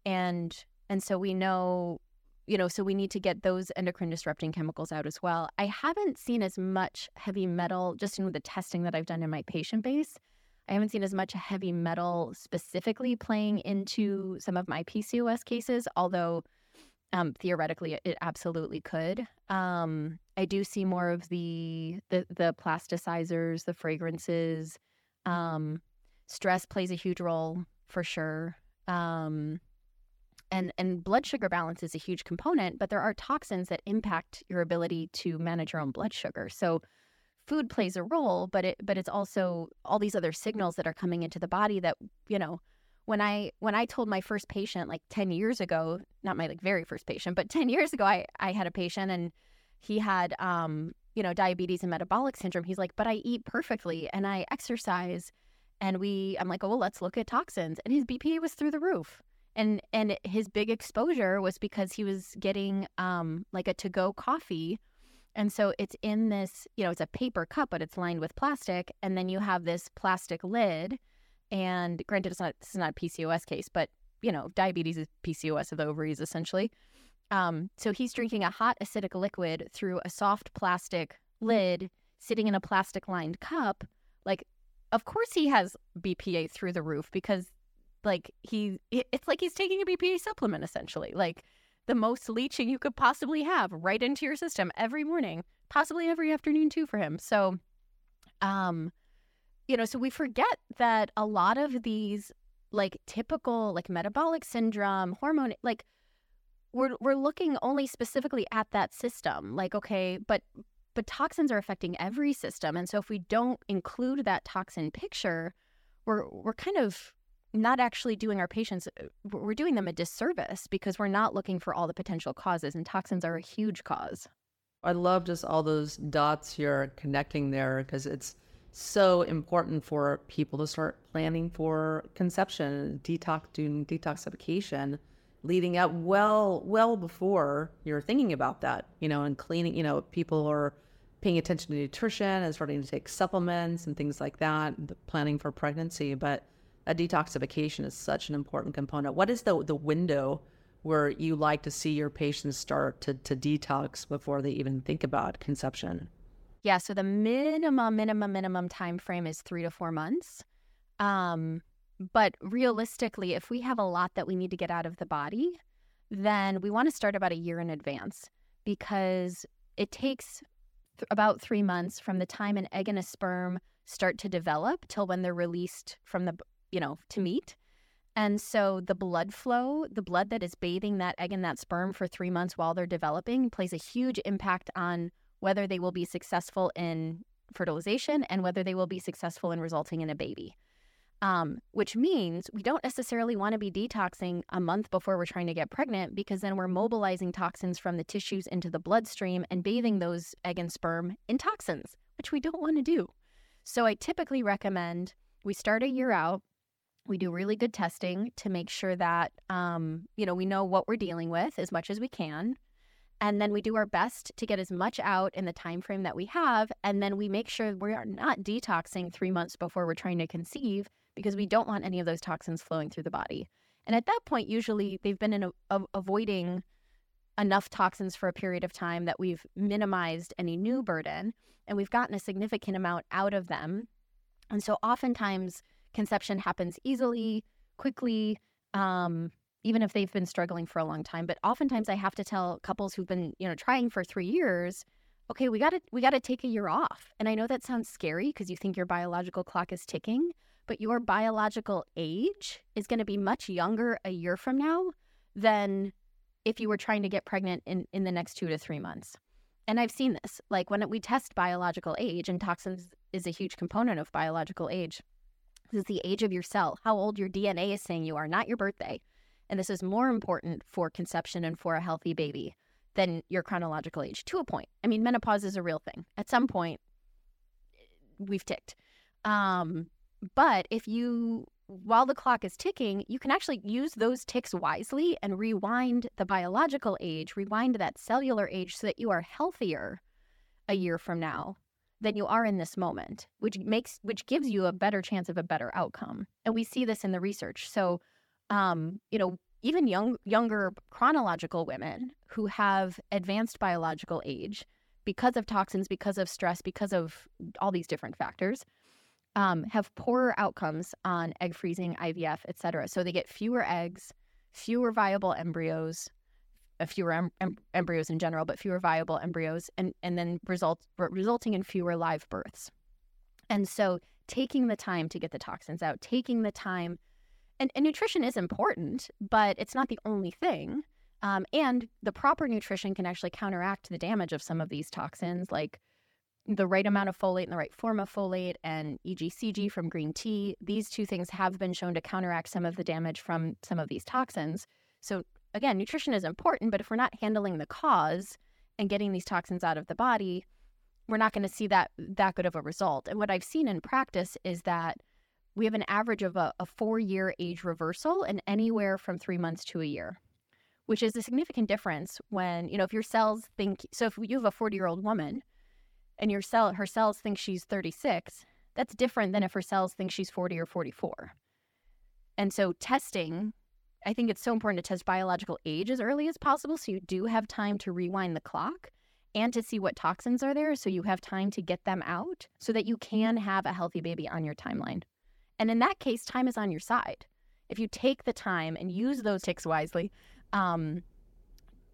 Speaker 1: and and so we know, you know, so we need to get those endocrine disrupting chemicals out as well. I haven't seen as much heavy metal just in the testing that I've done in my patient base. I haven't seen as much heavy metal specifically playing into some of my PCOS cases, although um, theoretically it absolutely could. Um, I do see more of the the, the plasticizers, the fragrances. Um, stress plays a huge role for sure. Um, and and blood sugar balance is a huge component, but there are toxins that impact your ability to manage your own blood sugar. So food plays a role, but it but it's also all these other signals that are coming into the body that, you know, when I when I told my first patient like 10 years ago, not my like very first patient, but 10 years ago I I had a patient and he had um, you know, diabetes and metabolic syndrome. He's like, "But I eat perfectly and I exercise." And we I'm like, "Oh, well, let's look at toxins." And his BPA was through the roof. And and his big exposure was because he was getting um like a to-go coffee and so it's in this, you know, it's a paper cup, but it's lined with plastic. And then you have this plastic lid. And granted, it's not, this is not a PCOS case, but, you know, diabetes is PCOS of the ovaries essentially. Um, so he's drinking a hot acidic liquid through a soft plastic lid sitting in a plastic lined cup. Like, of course he has BPA through the roof because, like, he, it's like he's taking a BPA supplement essentially. Like, the most leaching you could possibly have right into your system every morning, possibly every afternoon too for him. So, um, you know, so we forget that a lot of these like typical like metabolic syndrome, hormone, like we're we're looking only specifically at that system. Like, okay, but but toxins are affecting every system, and so if we don't include that toxin picture, we're we're kind of not actually doing our patients uh, we're doing them a disservice because we're not looking for all the potential causes and toxins are a huge cause.
Speaker 2: I love just all those dots you're connecting there because it's so important for people to start planning for conception detox doing detoxification leading up well well before you're thinking about that you know and cleaning you know people are paying attention to nutrition and starting to take supplements and things like that planning for pregnancy but a detoxification is such an important component. What is the the window where you like to see your patients start to to detox before they even think about conception?
Speaker 1: Yeah, so the minimum minimum minimum time frame is 3 to 4 months. Um but realistically, if we have a lot that we need to get out of the body, then we want to start about a year in advance because it takes th- about 3 months from the time an egg and a sperm start to develop till when they're released from the you know, to meet. And so the blood flow, the blood that is bathing that egg and that sperm for three months while they're developing, plays a huge impact on whether they will be successful in fertilization and whether they will be successful in resulting in a baby. Um, which means we don't necessarily want to be detoxing a month before we're trying to get pregnant because then we're mobilizing toxins from the tissues into the bloodstream and bathing those egg and sperm in toxins, which we don't want to do. So I typically recommend we start a year out we do really good testing to make sure that um, you know we know what we're dealing with as much as we can and then we do our best to get as much out in the time frame that we have and then we make sure we are not detoxing three months before we're trying to conceive because we don't want any of those toxins flowing through the body. And at that point usually they've been a, a, avoiding enough toxins for a period of time that we've minimized any new burden and we've gotten a significant amount out of them. And so oftentimes conception happens easily, quickly, um, even if they've been struggling for a long time. But oftentimes I have to tell couples who've been, you know, trying for three years, okay, we gotta we gotta take a year off. And I know that sounds scary because you think your biological clock is ticking, but your biological age is gonna be much younger a year from now than if you were trying to get pregnant in, in the next two to three months. And I've seen this. Like when we test biological age, and toxins is a huge component of biological age. This is the age of your cell, how old your DNA is saying you are, not your birthday. And this is more important for conception and for a healthy baby than your chronological age to a point. I mean, menopause is a real thing. At some point, we've ticked. Um, but if you, while the clock is ticking, you can actually use those ticks wisely and rewind the biological age, rewind that cellular age so that you are healthier a year from now than you are in this moment, which makes which gives you a better chance of a better outcome. And we see this in the research. So, um, you know, even young younger chronological women who have advanced biological age because of toxins, because of stress, because of all these different factors, um, have poorer outcomes on egg freezing, IVF, et cetera. So they get fewer eggs, fewer viable embryos, fewer em- em- embryos in general, but fewer viable embryos, and and then result resulting in fewer live births. And so, taking the time to get the toxins out, taking the time, and, and nutrition is important, but it's not the only thing. Um, and the proper nutrition can actually counteract the damage of some of these toxins, like the right amount of folate and the right form of folate and EGCG from green tea. These two things have been shown to counteract some of the damage from some of these toxins. So again, nutrition is important, but if we're not handling the cause and getting these toxins out of the body, we're not going to see that that good of a result. And what I've seen in practice is that we have an average of a, a four year age reversal and anywhere from three months to a year, which is a significant difference when, you know, if your cells think so if you have a 40 year old woman and your cell her cells think she's 36, that's different than if her cells think she's 40 or 44. And so testing I think it's so important to test biological age as early as possible so you do have time to rewind the clock and to see what toxins are there so you have time to get them out so that you can have a healthy baby on your timeline. And in that case, time is on your side. If you take the time and use those ticks wisely, um,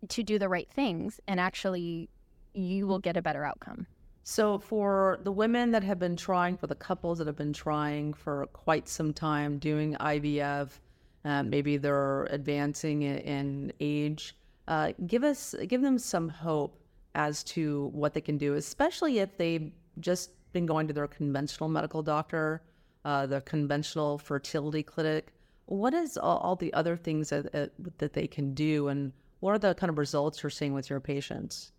Speaker 1: to do the right things and actually you will get a better outcome.
Speaker 2: So, for the women that have been trying, for the couples that have been trying for quite some time doing IVF, um, maybe they're advancing in, in age, uh, give us give them some hope as to what they can do, especially if they've just been going to their conventional medical doctor, uh, the conventional fertility clinic. What is all, all the other things that, uh, that they can do, and what are the kind of results you're seeing with your patients?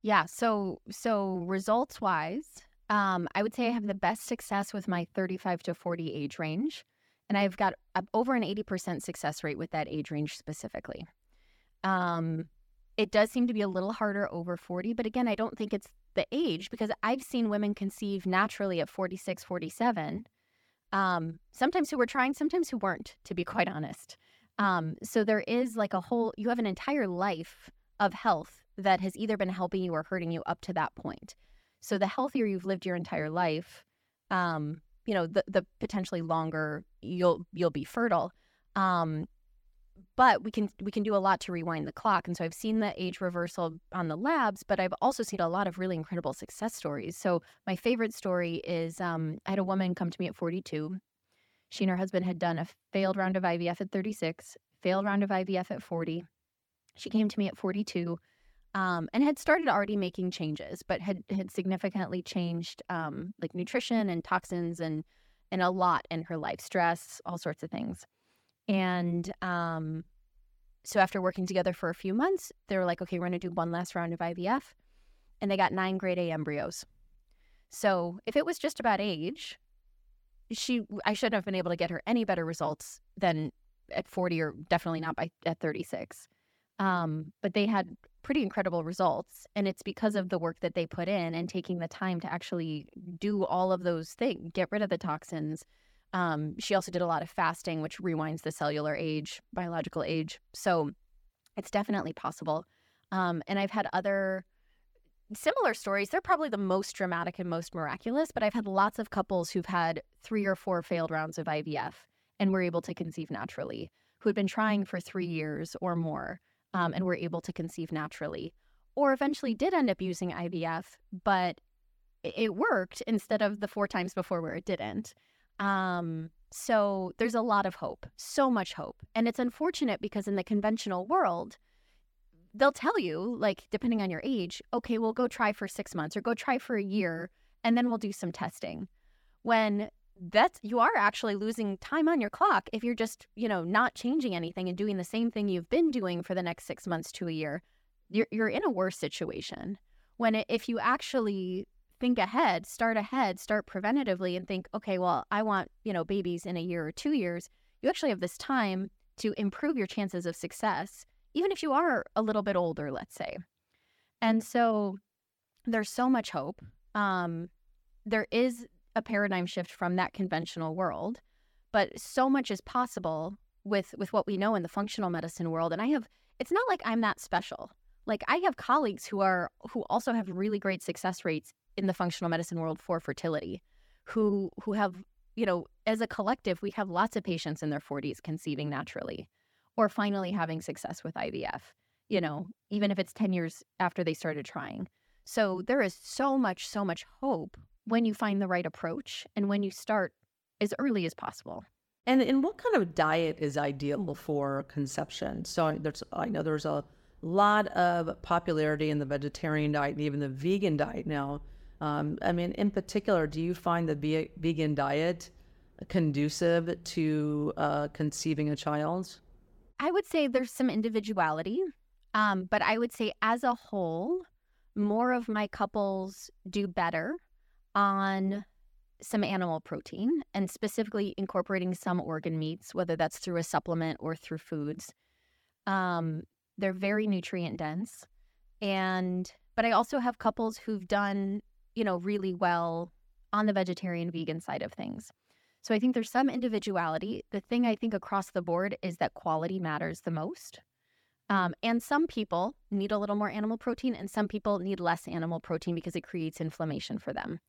Speaker 1: Yeah. So so results wise, um, I would say I have the best success with my 35 to 40 age range, and I've got over an 80% success rate with that age range specifically. Um, it does seem to be a little harder over 40, but again, I don't think it's the age because I've seen women conceive naturally at 46, 47. Um, sometimes who were trying, sometimes who weren't, to be quite honest. Um, so there is like a whole, you have an entire life of health that has either been helping you or hurting you up to that point. So the healthier you've lived your entire life, um, you know, the the potentially longer you'll you'll be fertile. Um, but we can we can do a lot to rewind the clock. And so I've seen the age reversal on the labs, but I've also seen a lot of really incredible success stories. So my favorite story is um, I had a woman come to me at 42. She and her husband had done a failed round of IVF at 36, failed round of IVF at 40. She came to me at 42 um, and had started already making changes, but had had significantly changed um, like nutrition and toxins and and a lot in her life, stress, all sorts of things. And um, so after working together for a few months, they were like, okay, we're going to do one last round of IVF. And they got nine grade A embryos. So if it was just about age, she I shouldn't have been able to get her any better results than at 40 or definitely not by at 36. Um, but they had pretty incredible results. And it's because of the work that they put in and taking the time to actually do all of those things, get rid of the toxins. Um, she also did a lot of fasting, which rewinds the cellular age, biological age. So it's definitely possible. Um, and I've had other similar stories. They're probably the most dramatic and most miraculous, but I've had lots of couples who've had three or four failed rounds of IVF and were able to conceive naturally, who had been trying for three years or more um, and were able to conceive naturally, or eventually did end up using IVF, but it worked instead of the four times before where it didn't. Um, so there's a lot of hope, so much hope. And it's unfortunate because in the conventional world, they'll tell you, like, depending on your age, okay, we'll go try for six months or go try for a year, and then we'll do some testing. When that's you are actually losing time on your clock if you're just you know not changing anything and doing the same thing you've been doing for the next six months to a year you're, you're in a worse situation. When it, if you actually think ahead start ahead start preventatively and think okay well i want you know babies in a year or two years you actually have this time to improve your chances of success even if you are a little bit older let's say. And so there's so much hope. Um, there is a paradigm shift from that conventional world. But so much is possible with with what we know in the functional medicine world. And I have it's not like I'm that special. Like I have colleagues who are who also have really great success rates in the functional medicine world for fertility, who who have, you know, as a collective, we have lots of patients in their 40s conceiving naturally or finally having success with IVF, you know, even if it's 10 years after they started trying. So there is so much, so much hope when you find the right approach and when you start as early as possible.
Speaker 2: And and what kind of diet is ideal for conception? So there's I know there's a lot of popularity in the vegetarian diet and even the vegan diet now. Um, I mean, in particular, do you find the vegan diet conducive to uh, conceiving a child?
Speaker 1: I would say there's some individuality, um, but I would say as a whole, more of my couples do better on some animal protein and specifically incorporating some organ meats, whether that's through a supplement or through foods. Um, they're very nutrient dense. And, but I also have couples who've done, you know, really well on the vegetarian vegan side of things. So I think there's some individuality. The thing I think across the board is that quality matters the most. Um, and some people need a little more animal protein, and some people need less animal protein because it creates inflammation for them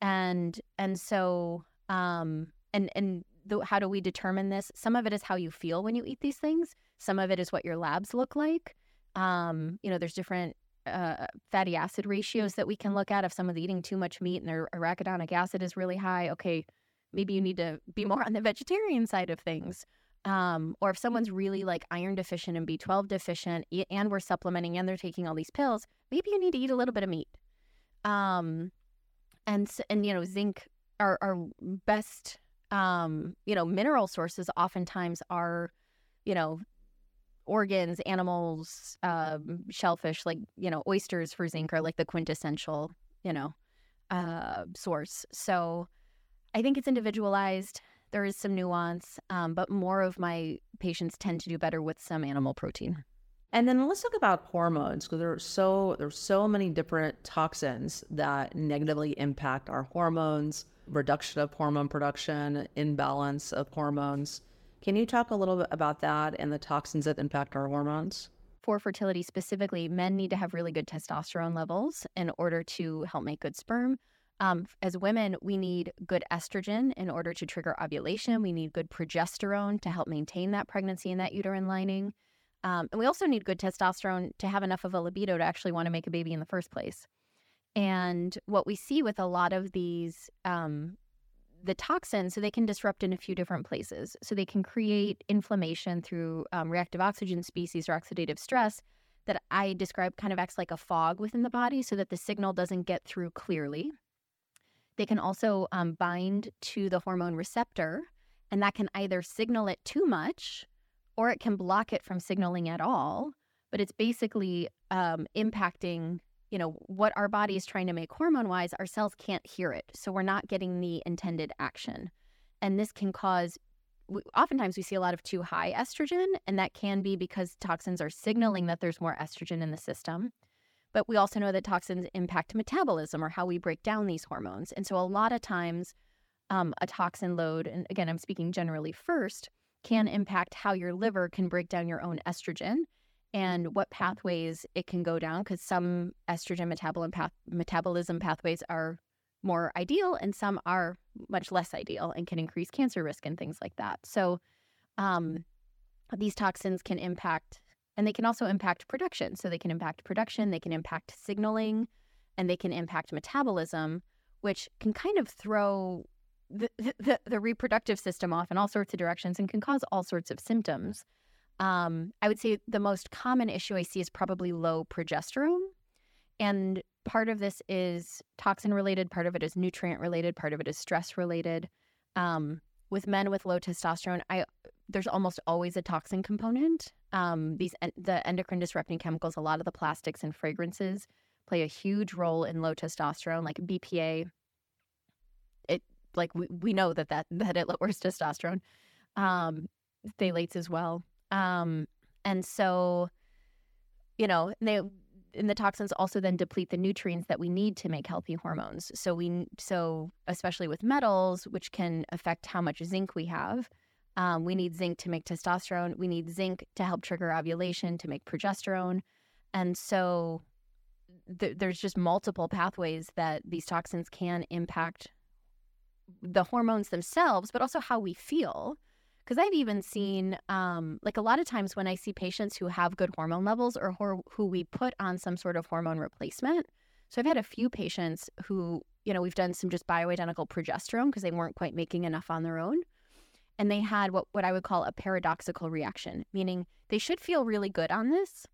Speaker 1: and and so um and and the, how do we determine this some of it is how you feel when you eat these things some of it is what your labs look like Um, you know, there's different uh, fatty acid ratios that we can look at. If someone's eating too much meat and their arachidonic acid is really high, okay, maybe you need to be more on the vegetarian side of things. Um, or if someone's really like iron deficient and B12 deficient and we're supplementing and they're taking all these pills, maybe you need to eat a little bit of meat. Um, and, and, you know, zinc, our, our best, um, you know, mineral sources oftentimes are, you know, organs, animals, um, shellfish, like, you know, oysters for zinc are like the quintessential, you know, uh, source. So I think it's individualized. There is some nuance, um, but more of my patients tend to do better with some animal protein.
Speaker 2: And then let's talk about hormones because there are so there's so many different toxins that negatively impact our hormones, reduction of hormone production, imbalance of hormones. Can you talk a little bit about that and the toxins that impact our hormones?
Speaker 1: For fertility specifically, men need to have really good testosterone levels in order to help make good sperm. Um, as women, we need good estrogen in order to trigger ovulation. We need good progesterone to help maintain that pregnancy and that uterine lining. Um, and we also need good testosterone to have enough of a libido to actually want to make a baby in the first place. And what we see with a lot of these um, the toxins, so they can disrupt in a few different places. So they can create inflammation through um, reactive oxygen species or oxidative stress that I describe kind of acts like a fog within the body so that the signal doesn't get through clearly. They can also um, bind to the hormone receptor, and that can either signal it too much or it can block it from signaling at all. But it's basically um, impacting you know, what our body is trying to make hormone wise, our cells can't hear it. So we're not getting the intended action. And this can cause, oftentimes we see a lot of too high estrogen, and that can be because toxins are signaling that there's more estrogen in the system. But we also know that toxins impact metabolism or how we break down these hormones. And so a lot of times, um, a toxin load, and again, I'm speaking generally first, can impact how your liver can break down your own estrogen and what pathways it can go down because some estrogen metabolism, path, metabolism pathways are more ideal and some are much less ideal and can increase cancer risk and things like that. So um, these toxins can impact and they can also impact production. So they can impact production, they can impact signaling, and they can impact metabolism, which can kind of throw the, the, reproductive system off in all sorts of directions and can cause all sorts of symptoms. Um, I would say the most common issue I see is probably low progesterone. And part of this is toxin related, part of it is nutrient related, part of it is stress related. Um, with men with low testosterone, I there's almost always a toxin component. Um, these the endocrine disrupting chemicals, a lot of the plastics and fragrances play a huge role in low testosterone, like BPA. Like we, we know that that that it lowers testosterone. Um, phthalates as well. Um, and so, you know, they and the toxins also then deplete the nutrients that we need to make healthy hormones. So we so especially with metals, which can affect how much zinc we have. Um, we need zinc to make testosterone. We need zinc to help trigger ovulation to make progesterone, and so th- there's just multiple pathways that these toxins can impact the hormones themselves, but also how we feel. Because I've even seen, um, like a lot of times when I see patients who have good hormone levels or who, who we put on some sort of hormone replacement. So I've had a few patients who, you know, we've done some just bioidentical progesterone because they weren't quite making enough on their own. And they had what, what I would call a paradoxical reaction, meaning they should feel really good on this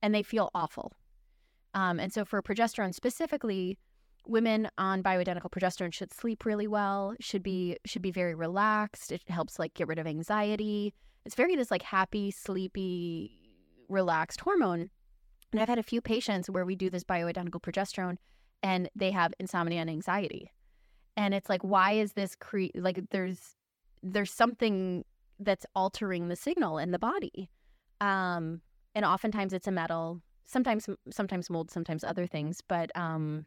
Speaker 1: and they feel awful. Um, and so for progesterone specifically, women on bioidentical progesterone should sleep really well should be should be very relaxed. It helps like get rid of anxiety. It's very this like happy sleepy relaxed hormone. And i've had a few patients where we do this bioidentical progesterone and they have insomnia and anxiety. And it's like why is this cre- like there's there's something that's altering the signal in the body. Um and oftentimes it's a metal sometimes sometimes mold sometimes other things but um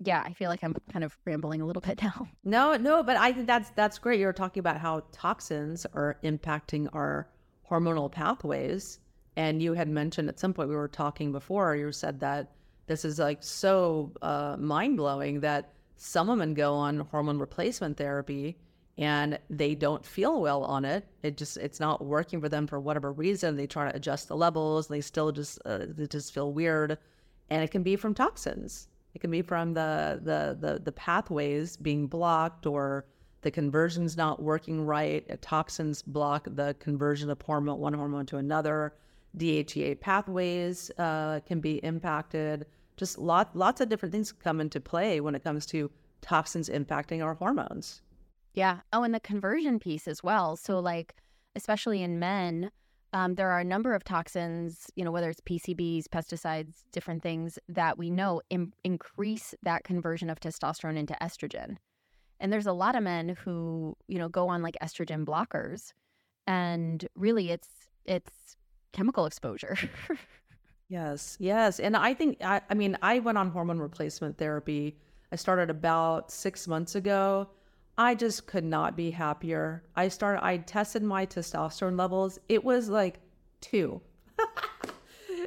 Speaker 1: yeah, I feel like I'm kind of rambling a little bit now.
Speaker 2: No, no, but I think that's that's great. You're talking about how toxins are impacting our hormonal pathways, and you had mentioned at some point we were talking before. You said that this is like so uh, mind blowing that some women go on hormone replacement therapy, and they don't feel well on it. It just it's not working for them for whatever reason. They try to adjust the levels, and they still just uh, they just feel weird, and it can be from toxins. It can be from the the the, the pathways being blocked or the conversion's not working right. Toxins block the conversion of hormone one hormone to another. DHEA pathways uh, can be impacted. Just lot lots of different things come into play when it comes to toxins impacting our hormones.
Speaker 1: Yeah. Oh, and the conversion piece as well. So, like, especially in men, um, there are a number of toxins, you know, whether it's PCBs, pesticides, different things that we know Im- increase that conversion of testosterone into estrogen. And there's a lot of men who, you know, go on like estrogen blockers, and really, it's it's chemical exposure.
Speaker 2: yes, yes, and I think I, I mean I went on hormone replacement therapy. I started about six months ago I just could not be happier. I started, I tested my testosterone levels. It was like two.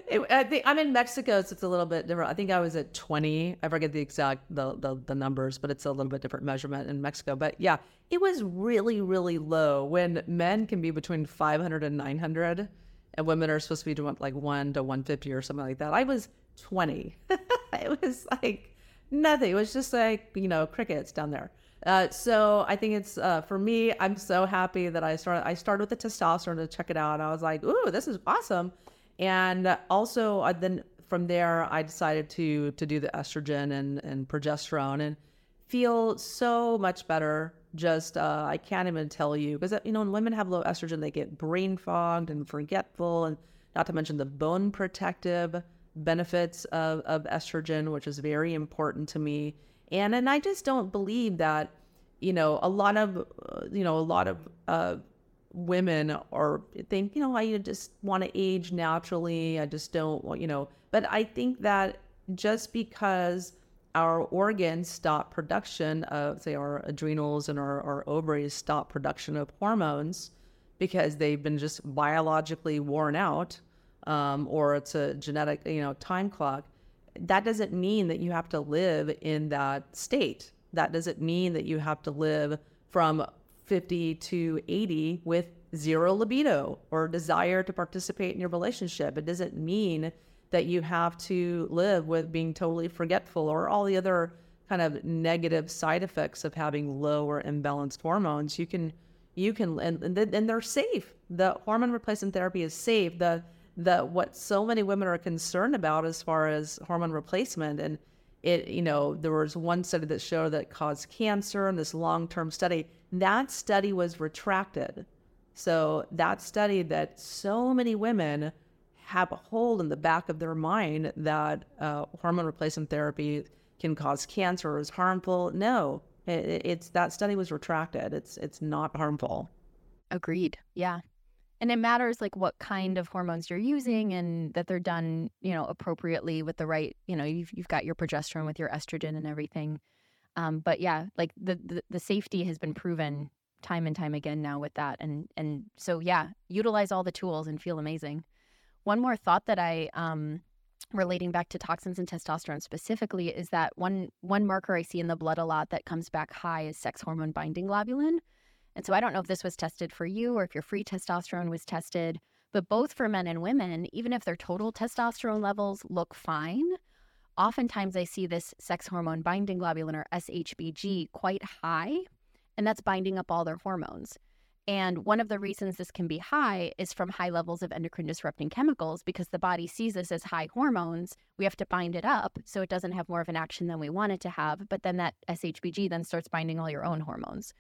Speaker 2: it, I think I'm in Mexico, so it's a little bit different. I think I was at 20. I forget the exact the, the the numbers, but it's a little bit different measurement in Mexico. But yeah, it was really really low. When men can be between 500 and 900, and women are supposed to be doing like one to 150 or something like that. I was 20. it was like nothing. It was just like you know crickets down there. Uh, so I think it's uh, for me. I'm so happy that I started. I started with the testosterone to check it out. And I was like, "Ooh, this is awesome!" And also, I, then from there, I decided to to do the estrogen and and progesterone and feel so much better. Just uh, I can't even tell you because you know when women have low estrogen, they get brain fogged and forgetful, and not to mention the bone protective benefits of, of estrogen, which is very important to me and and I just don't believe that you know a lot of uh, you know a lot of uh, women are think you know I just want to age naturally. I just don't you know. But I think that just because our organs stop production of say our adrenals and our, our ovaries stop production of hormones because they've been just biologically worn out um, or it's a genetic you know time clock that doesn't mean that you have to live in that state. That doesn't mean that you have to live from 50 to 80 with zero libido or desire to participate in your relationship. It doesn't mean that you have to live with being totally forgetful or all the other kind of negative side effects of having low or imbalanced hormones. You can, you can, and, and they're safe. The hormone replacement therapy is safe. The the what so many women are concerned about as far as hormone replacement. And it you know there was one study that showed that caused cancer and this long-term study. That study was retracted. So that study that so many women have a hold in the back of their mind that uh, hormone replacement therapy can cause cancer or is harmful no. It, it's that study was retracted. It's it's not harmful.
Speaker 1: Agreed. Yeah and it matters like what kind of hormones you're using and that they're done you know appropriately with the right you know you've, you've got your progesterone with your estrogen and everything. Um, but yeah like the, the the safety has been proven time and time again now with that. And and so yeah utilize all the tools and feel amazing. One more thought that i um relating back to toxins and testosterone specifically is that one one marker i see in the blood a lot that comes back high is sex hormone binding globulin and so I don't know if this was tested for you or if your free testosterone was tested, but both for men and women, even if their total testosterone levels look fine, oftentimes I see this sex hormone binding globulin or SHBG quite high, and that's binding up all their hormones. And one of the reasons this can be high is from high levels of endocrine disrupting chemicals because the body sees this as high hormones. We have to bind it up so it doesn't have more of an action than we want it to have. But then that SHBG then starts binding all your own hormones.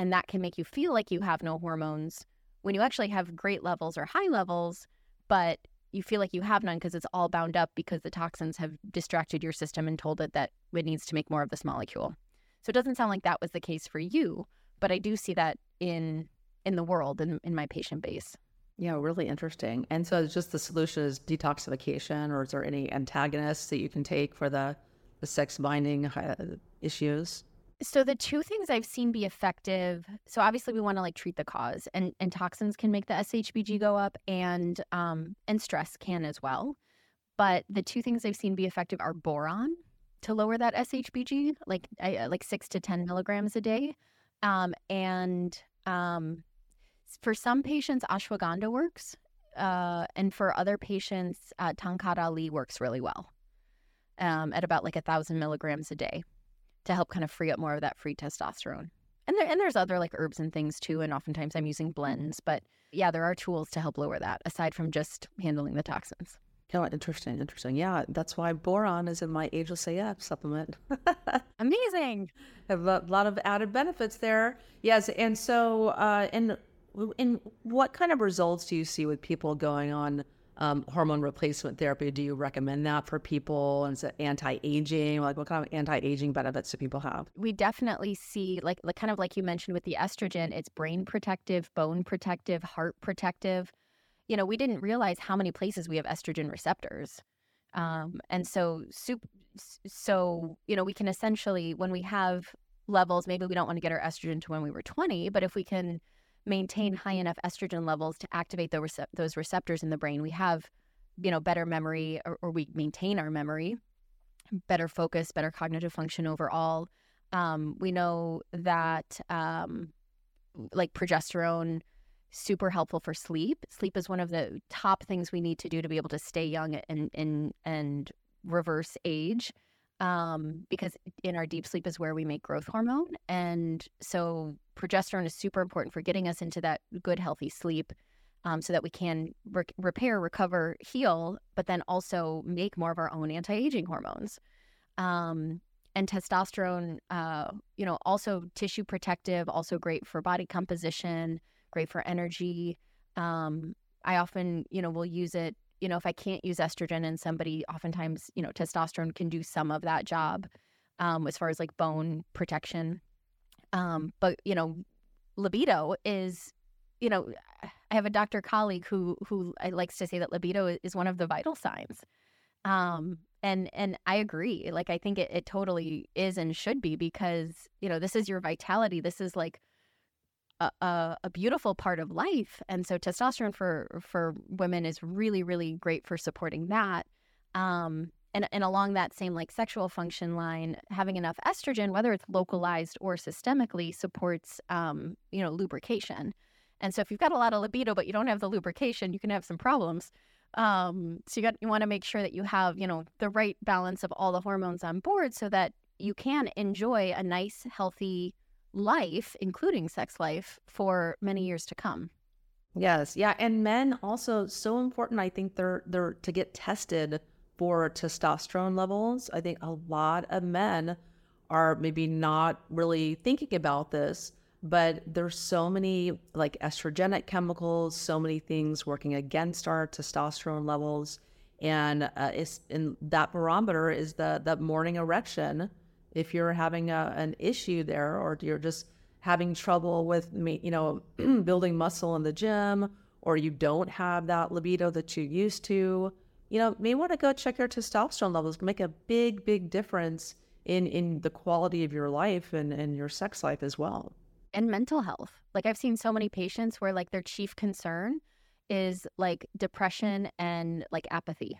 Speaker 1: And that can make you feel like you have no hormones when you actually have great levels or high levels, but you feel like you have none because it's all bound up because the toxins have distracted your system and told it that it needs to make more of this molecule. So it doesn't sound like that was the case for you, but I do see that in in the world in, in my patient base.
Speaker 2: Yeah, really interesting. And so just the solution is detoxification or is there any antagonists that you can take for the, the sex binding uh, issues?
Speaker 1: So the two things I've seen be effective. So obviously we want to like treat the cause, and and toxins can make the SHBG go up, and um and stress can as well. But the two things I've seen be effective are boron to lower that SHBG, like I, like six to ten milligrams a day, Um, and um, for some patients, ashwagandha works. Uh, and for other patients, uh, Ali works really well um, at about like a thousand milligrams a day to help kind of free up more of that free testosterone. And there, and there's other like herbs and things too. And oftentimes I'm using blends, but yeah, there are tools to help lower that aside from just handling the toxins.
Speaker 2: Oh, interesting, interesting. Yeah, that's why boron is in my Ageless AF supplement.
Speaker 1: Amazing.
Speaker 2: A lot of added benefits there. Yes, and so, uh, and in what kind of results do you see with people going on um, hormone replacement therapy? Do you recommend that for people? And is it anti-aging? Like, what kind of anti-aging benefits do people have?
Speaker 1: We definitely see, like, kind of like you mentioned with the estrogen, it's brain protective, bone protective, heart protective you know, we didn't realize how many places we have estrogen receptors. Um, and so, so, you know, we can essentially, when we have levels, maybe we don't want to get our estrogen to when we were 20, but if we can maintain high enough estrogen levels to activate those, those receptors in the brain, we have, you know, better memory or, or we maintain our memory, better focus, better cognitive function overall. Um, we know that, um, like progesterone super helpful for sleep. Sleep is one of the top things we need to do to be able to stay young and and and reverse age. Um, because in our deep sleep is where we make growth hormone, and so progesterone is super important for getting us into that good, healthy sleep, um, so that we can re- repair, recover, heal, but then also make more of our own anti-aging hormones. Um, and testosterone, uh, you know, also tissue protective, also great for body composition great for energy. Um, I often, you know, will use it. You know, if I can't use estrogen in somebody, oftentimes, you know, testosterone can do some of that job um, as far as like bone protection. Um, but you know, libido is, you know, I have a doctor colleague who who likes to say that libido is one of the vital signs. Um, and and I agree. Like I think it, it totally is and should be because you know this is your vitality. This is like a, a, beautiful part of life. And so testosterone for for women is really, really great for supporting that. Um, and, and along that same like sexual function line, having enough estrogen, whether it's localized or systemically, supports um, you know lubrication. And so if you've got a lot of libido but you don't have the lubrication, you can have some problems. Um, so you got you want to make sure that you have you know the right balance of all the hormones on board so that you can enjoy a nice, healthy life, including sex life, for many years to come.
Speaker 2: Yes, yeah, and men also so important. I think they're they're to get tested for testosterone levels. I think a lot of men are maybe not really thinking about this, but there's so many like estrogenic chemicals, so many things working against our testosterone levels, and uh, it's in that barometer is the the morning erection if you're having a, an issue there or you're just having trouble with me, you know, building muscle in the gym or you don't have that libido that you used to, you know, may want to go check your testosterone levels, make a big, big difference in in the quality of your life and, and your sex life as well.
Speaker 1: And mental health. Like I've seen so many patients where like their chief concern is like depression and like apathy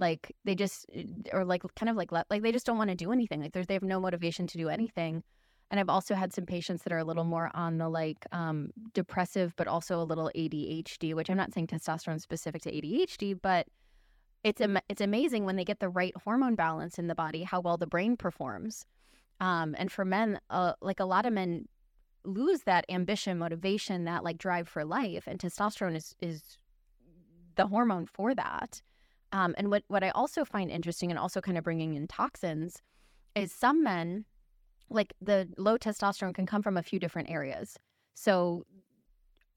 Speaker 1: like they just eh, or like kind of like like they just don't want to do anything like they have no motivation to do anything. And i've also had some patients that are a little more on the like um, depressive but also a little adhd which i'm not saying testosterone specific to adhd but it's am- it's amazing when they get the right hormone balance in the body how well the brain performs. Um, and for men uh, like a lot of men lose that ambition motivation that like drive for life and testosterone is is the hormone for that um, and what, what I also find interesting and also kind of bringing in toxins is some men, like the low testosterone can come from a few different areas. So,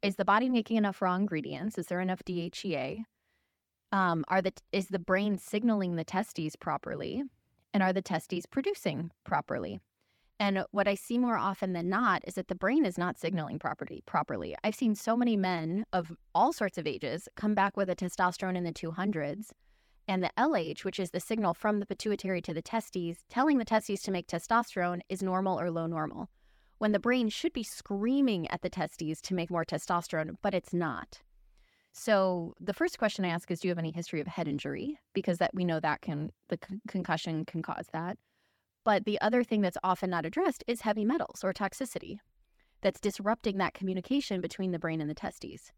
Speaker 1: is the body making enough raw ingredients? Is there enough DHEA? Um, are the is the brain signaling the testes properly, and are the testes producing properly? And what I see more often than not is that the brain is not signaling properly. Properly, I've seen so many men of all sorts of ages come back with a testosterone in the 200s, and the LH, which is the signal from the pituitary to the testes, telling the testes to make testosterone, is normal or low normal. When the brain should be screaming at the testes to make more testosterone, but it's not. So the first question I ask is, do you have any history of head injury? Because that we know that can the con- concussion can cause that. But the other thing that's often not addressed is heavy metals or toxicity. that's disrupting that communication between the brain and the testes.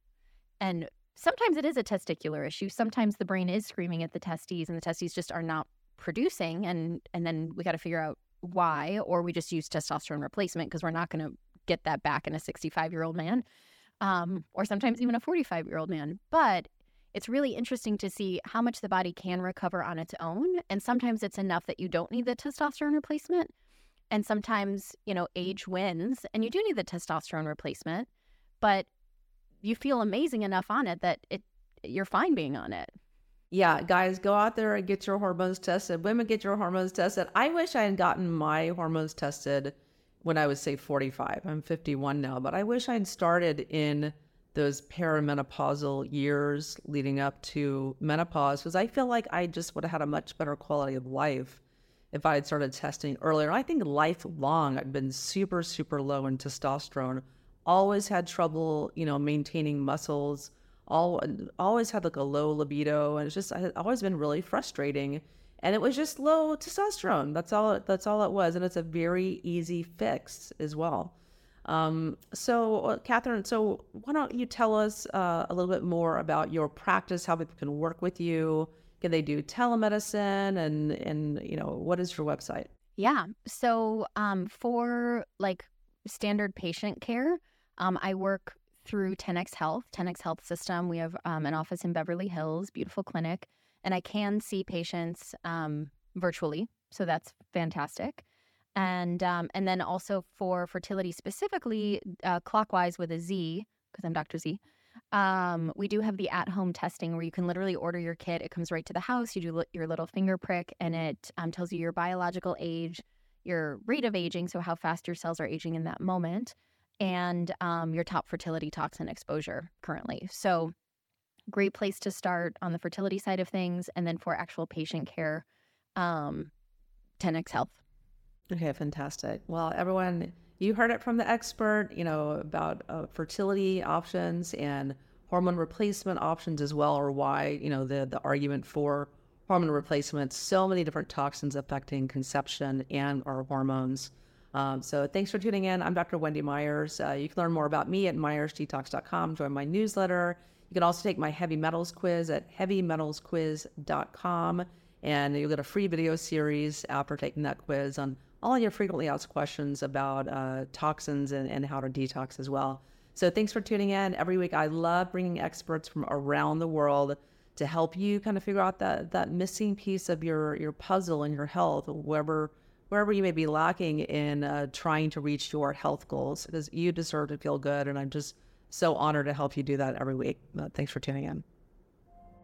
Speaker 1: And sometimes it is a testicular issue. Sometimes the brain is screaming at the testes and the testes just are not producing and and then we got to figure out why or we just use testosterone replacement because we're not going to get that back in a 65 year old man um, or sometimes even a 45 year old man but it's really interesting to see how much the body can recover on its own and sometimes it's enough that you don't need the testosterone replacement and sometimes you know mm. age wins and you do need the testosterone replacement but you feel amazing enough on it that it you're fine being on it
Speaker 2: yeah, guys, go out there and get your hormones tested. Women get your hormones tested. I wish I had gotten my hormones tested when I was, say, 45. I'm 51 now, but I wish I'd started in those perimenopausal years leading up to menopause because I feel like I just would have had a much better quality of life if I had started testing earlier. I think lifelong I've been super, super low in testosterone, always had trouble, you know, maintaining muscles. All always had like a low libido and it's just I've always been really frustrating. And it was just low testosterone. That's all that's all it was. And it's a very easy fix as well um, so uh, Katherine so why don't you tell us uh, a little bit more about your practice how people can work with you? Can they do telemedicine? And and you know what is your website?
Speaker 1: Yeah. So um, for like standard patient care um, i work through 10x Health, 10x Health System. We have um, an office in Beverly Hills, beautiful clinic, and I can see patients um, virtually, so that's fantastic. And um, and then also for fertility specifically, uh, clockwize with a Z, because I'm Dr. Z. Um, we do have the at-home testing where you can literally order your kit. It comes right to the house. You do your little finger prick, and it um, tells you your biological age, your rate of aging, so how fast your cells are aging in that moment and um, your top fertility toxin exposure currently. So, great place to start on the fertility side of things. And then for actual patient care, um, 10x Health.
Speaker 2: Okay, fantastic. Well, everyone, you heard it from the expert, you know, about uh, fertility options and hormone replacement options as well, or why, you know, the, the argument for hormone replacement, so many different toxins affecting conception and our hormones. Um, so thanks for tuning in. I'm Dr. Wendy Myers. Uh, you can learn more about me at myersdetox.com. Join my newsletter. You can also take my heavy metals quiz at heavymetalsquiz.com. And you'll get a free video series after taking that quiz on all your frequently asked questions about uh, toxins and, and how to detox as well. So thanks for tuning in. Every week, I love bringing experts from around the world to help you kind of figure out that, that missing piece of your, your puzzle in your health, wherever wherever you may be lacking in uh, trying to reach your health goals because you deserve to feel good. And I'm just so honored to help you do that every week. Thanks for tuning in.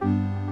Speaker 3: Música